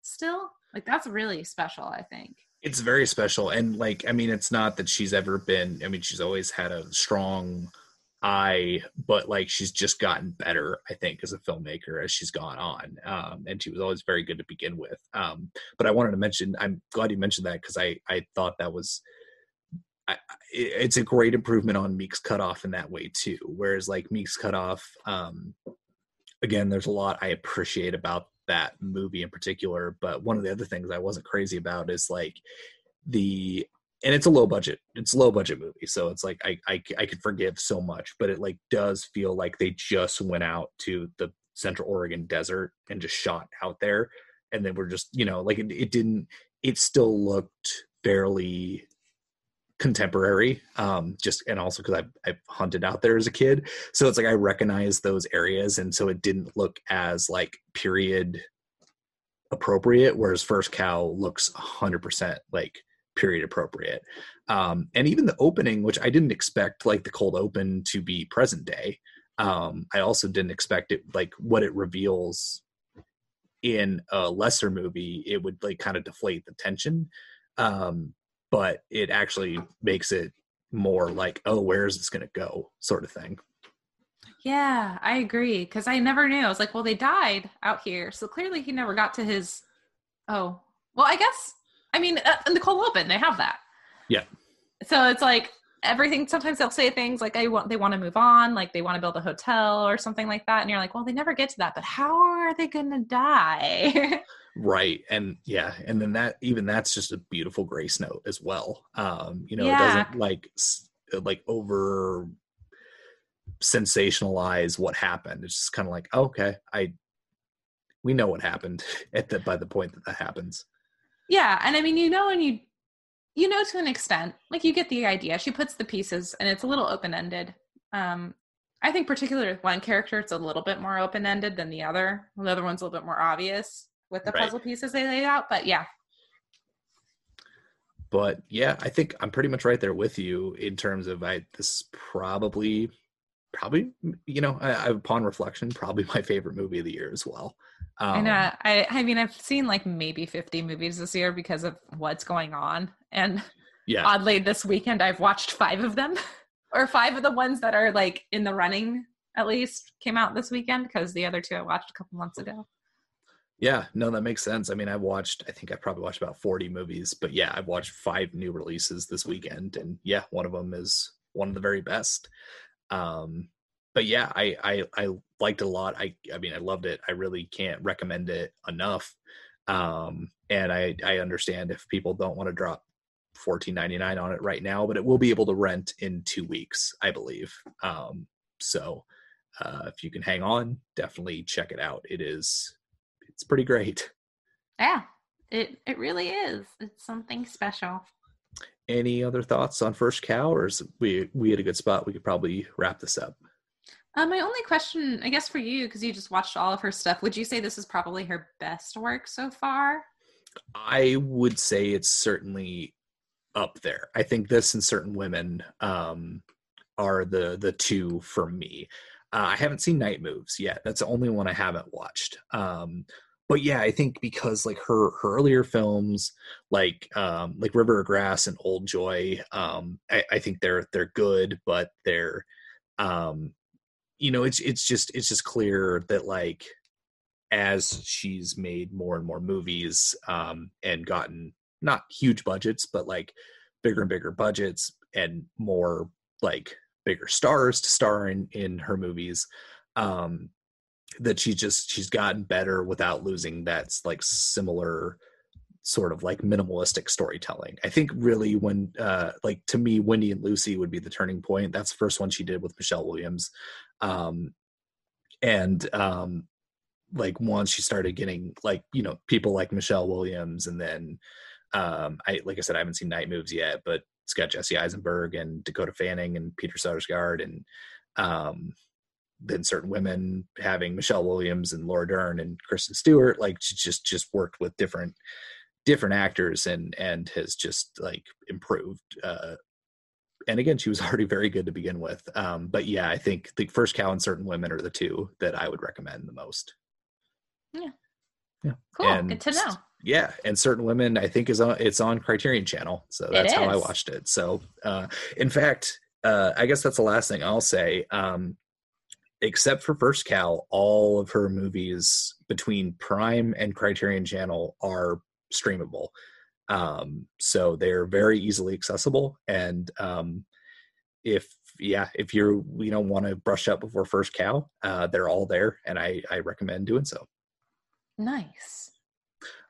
still. Like that's really special, I think. It's very special, and like I mean, it's not that she's ever been. I mean, she's always had a strong eye, but like she's just gotten better. I think as a filmmaker as she's gone on, um, and she was always very good to begin with. Um, but I wanted to mention. I'm glad you mentioned that because I I thought that was I, I- it's a great improvement on Meek's cutoff in that way too. Whereas like Meek's cutoff, um, again, there's a lot I appreciate about that movie in particular. But one of the other things I wasn't crazy about is like the and it's a low budget it's low budget movie so it's like I, I i could forgive so much but it like does feel like they just went out to the central oregon desert and just shot out there and then we're just you know like it, it didn't it still looked fairly contemporary um just and also because I, I hunted out there as a kid so it's like i recognize those areas and so it didn't look as like period appropriate whereas first cow looks 100% like period appropriate um and even the opening which i didn't expect like the cold open to be present day um i also didn't expect it like what it reveals in a lesser movie it would like kind of deflate the tension um but it actually makes it more like oh where is this going to go sort of thing Yeah, I agree. Because I never knew. I was like, well, they died out here. So clearly he never got to his. Oh, well, I guess. I mean, uh, in the cold open, they have that. Yeah. So it's like everything. Sometimes they'll say things like, I want, they want to move on, like they want to build a hotel or something like that. And you're like, well, they never get to that. But how are they going to die? right and yeah and then that even that's just a beautiful grace note as well um you know it doesn't like like over sensationalize what happened it's just kind of like okay i we know what happened at the by the point that that happens yeah. And I mean, you know, when you you know to an extent like you get the idea she puts the pieces and it's a little open-ended um i think particularly with one character it's a little bit more open-ended than the other the other one's a little bit more obvious with the Right. puzzle pieces they laid out but yeah but yeah, I think I'm pretty much right there with you in terms of I this is probably probably you know I, I, upon reflection probably my favorite movie of the year as well. Um, and uh, i i mean i've seen like maybe 50 movies this year because of what's going on and yeah, oddly this weekend i've watched five of them or five of the ones that are like in the running at least came out this weekend because the other two i watched a couple months ago yeah, no, that makes sense. I mean, I've watched I think I probably watched about 40 movies, but yeah, I've watched five new releases this weekend, and yeah, one of them is one of the very best. Um, but yeah, I I I liked a lot. I I mean, I loved it. I really can't recommend it enough. Um, and I I understand if people don't want to drop 14.99 on it right now, but it will be able to rent in two weeks, I believe. Um, so uh, if you can hang on, definitely check it out. It is it's pretty great. yeah it it really is it's something special Any other thoughts on First Cow, or is we we had a good spot? We could probably wrap this up. Um, my only question, I guess, for you, because you just watched all of her stuff, would you say this is probably her best work so far? I would say it's certainly up there. I think this and certain women um, are the the two for me. Uh, I haven't seen Night Moves yet. That's the only one I haven't watched. Um, but yeah, I think because like her her earlier films, like um, like River of Grass and Old Joy, um, I, I think they're they're good, but they're um, you know it's it's just it's just clear that like as she's made more and more movies um, and gotten not huge budgets, but like bigger and bigger budgets and more like bigger stars to star in in her movies. Um, that she just she's gotten better without losing that like similar sort of like minimalistic storytelling. I think really when uh like to me Wendy and Lucy would be the turning point. That's the first one she did with Michelle Williams. Um and um like once she started getting like you know people like Michelle Williams and then um I like I said I haven't seen Night Moves yet but it's got Jesse Eisenberg and Dakota Fanning and Peter Sarsgaard and um then certain women having Michelle Williams and Laura Dern and Kristen Stewart like she just just worked with different different actors and and has just like improved uh and again she was already very good to begin with um but yeah I think the first cow and certain women are the two that I would recommend the most yeah yeah Cool. And Good to know. yeah and certain women i think is on it's on criterion channel so that's how i watched it so uh in fact uh i guess that's the last thing i'll say um except for first cow all of her movies between prime and criterion channel are streamable um so they're very easily accessible and um if yeah if you're you know want to brush up before first cow uh they're all there and i i recommend doing so Nice.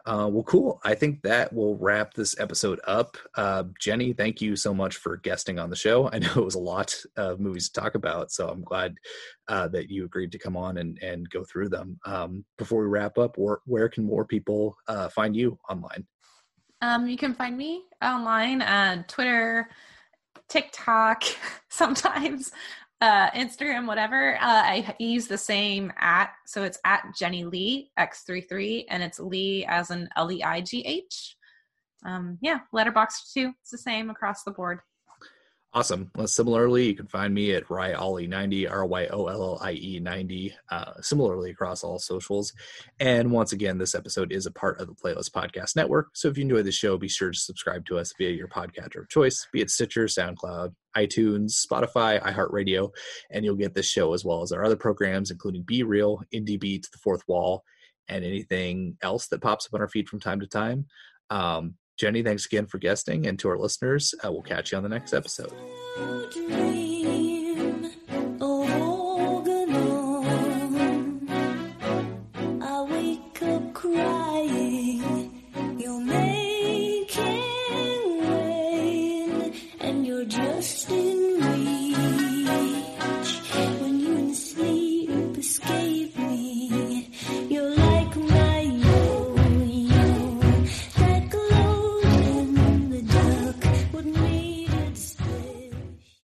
Uh, well, cool. I think that will wrap this episode up. Uh, Jenny, thank you so much for guesting on the show. I know it was a lot of movies to talk about, so I'm glad uh, that you agreed to come on and, and go through them. Um, before we wrap up, where, where can more people uh, find you online? Um, you can find me online on Twitter, TikTok, sometimes uh, Instagram, whatever. Uh, I use the same at, so it's at Jenny Lee X33, and it's Lee as an L E I G H. Um, yeah, Letterboxd too. It's the same across the board. Awesome. Well, similarly, you can find me at Ryollie90, R Y O L L I E 90, uh, similarly across all socials. And once again, this episode is a part of the Playlist Podcast Network. So if you enjoy the show, be sure to subscribe to us via your podcatcher of choice, be it Stitcher, SoundCloud, iTunes, Spotify, iHeartRadio, and you'll get this show as well as our other programs, including Be Real, Indie Beat, The Fourth Wall, and anything else that pops up on our feed from time to time. Um, Jenny, thanks again for guesting. And to our listeners, uh, we'll catch you on the next episode.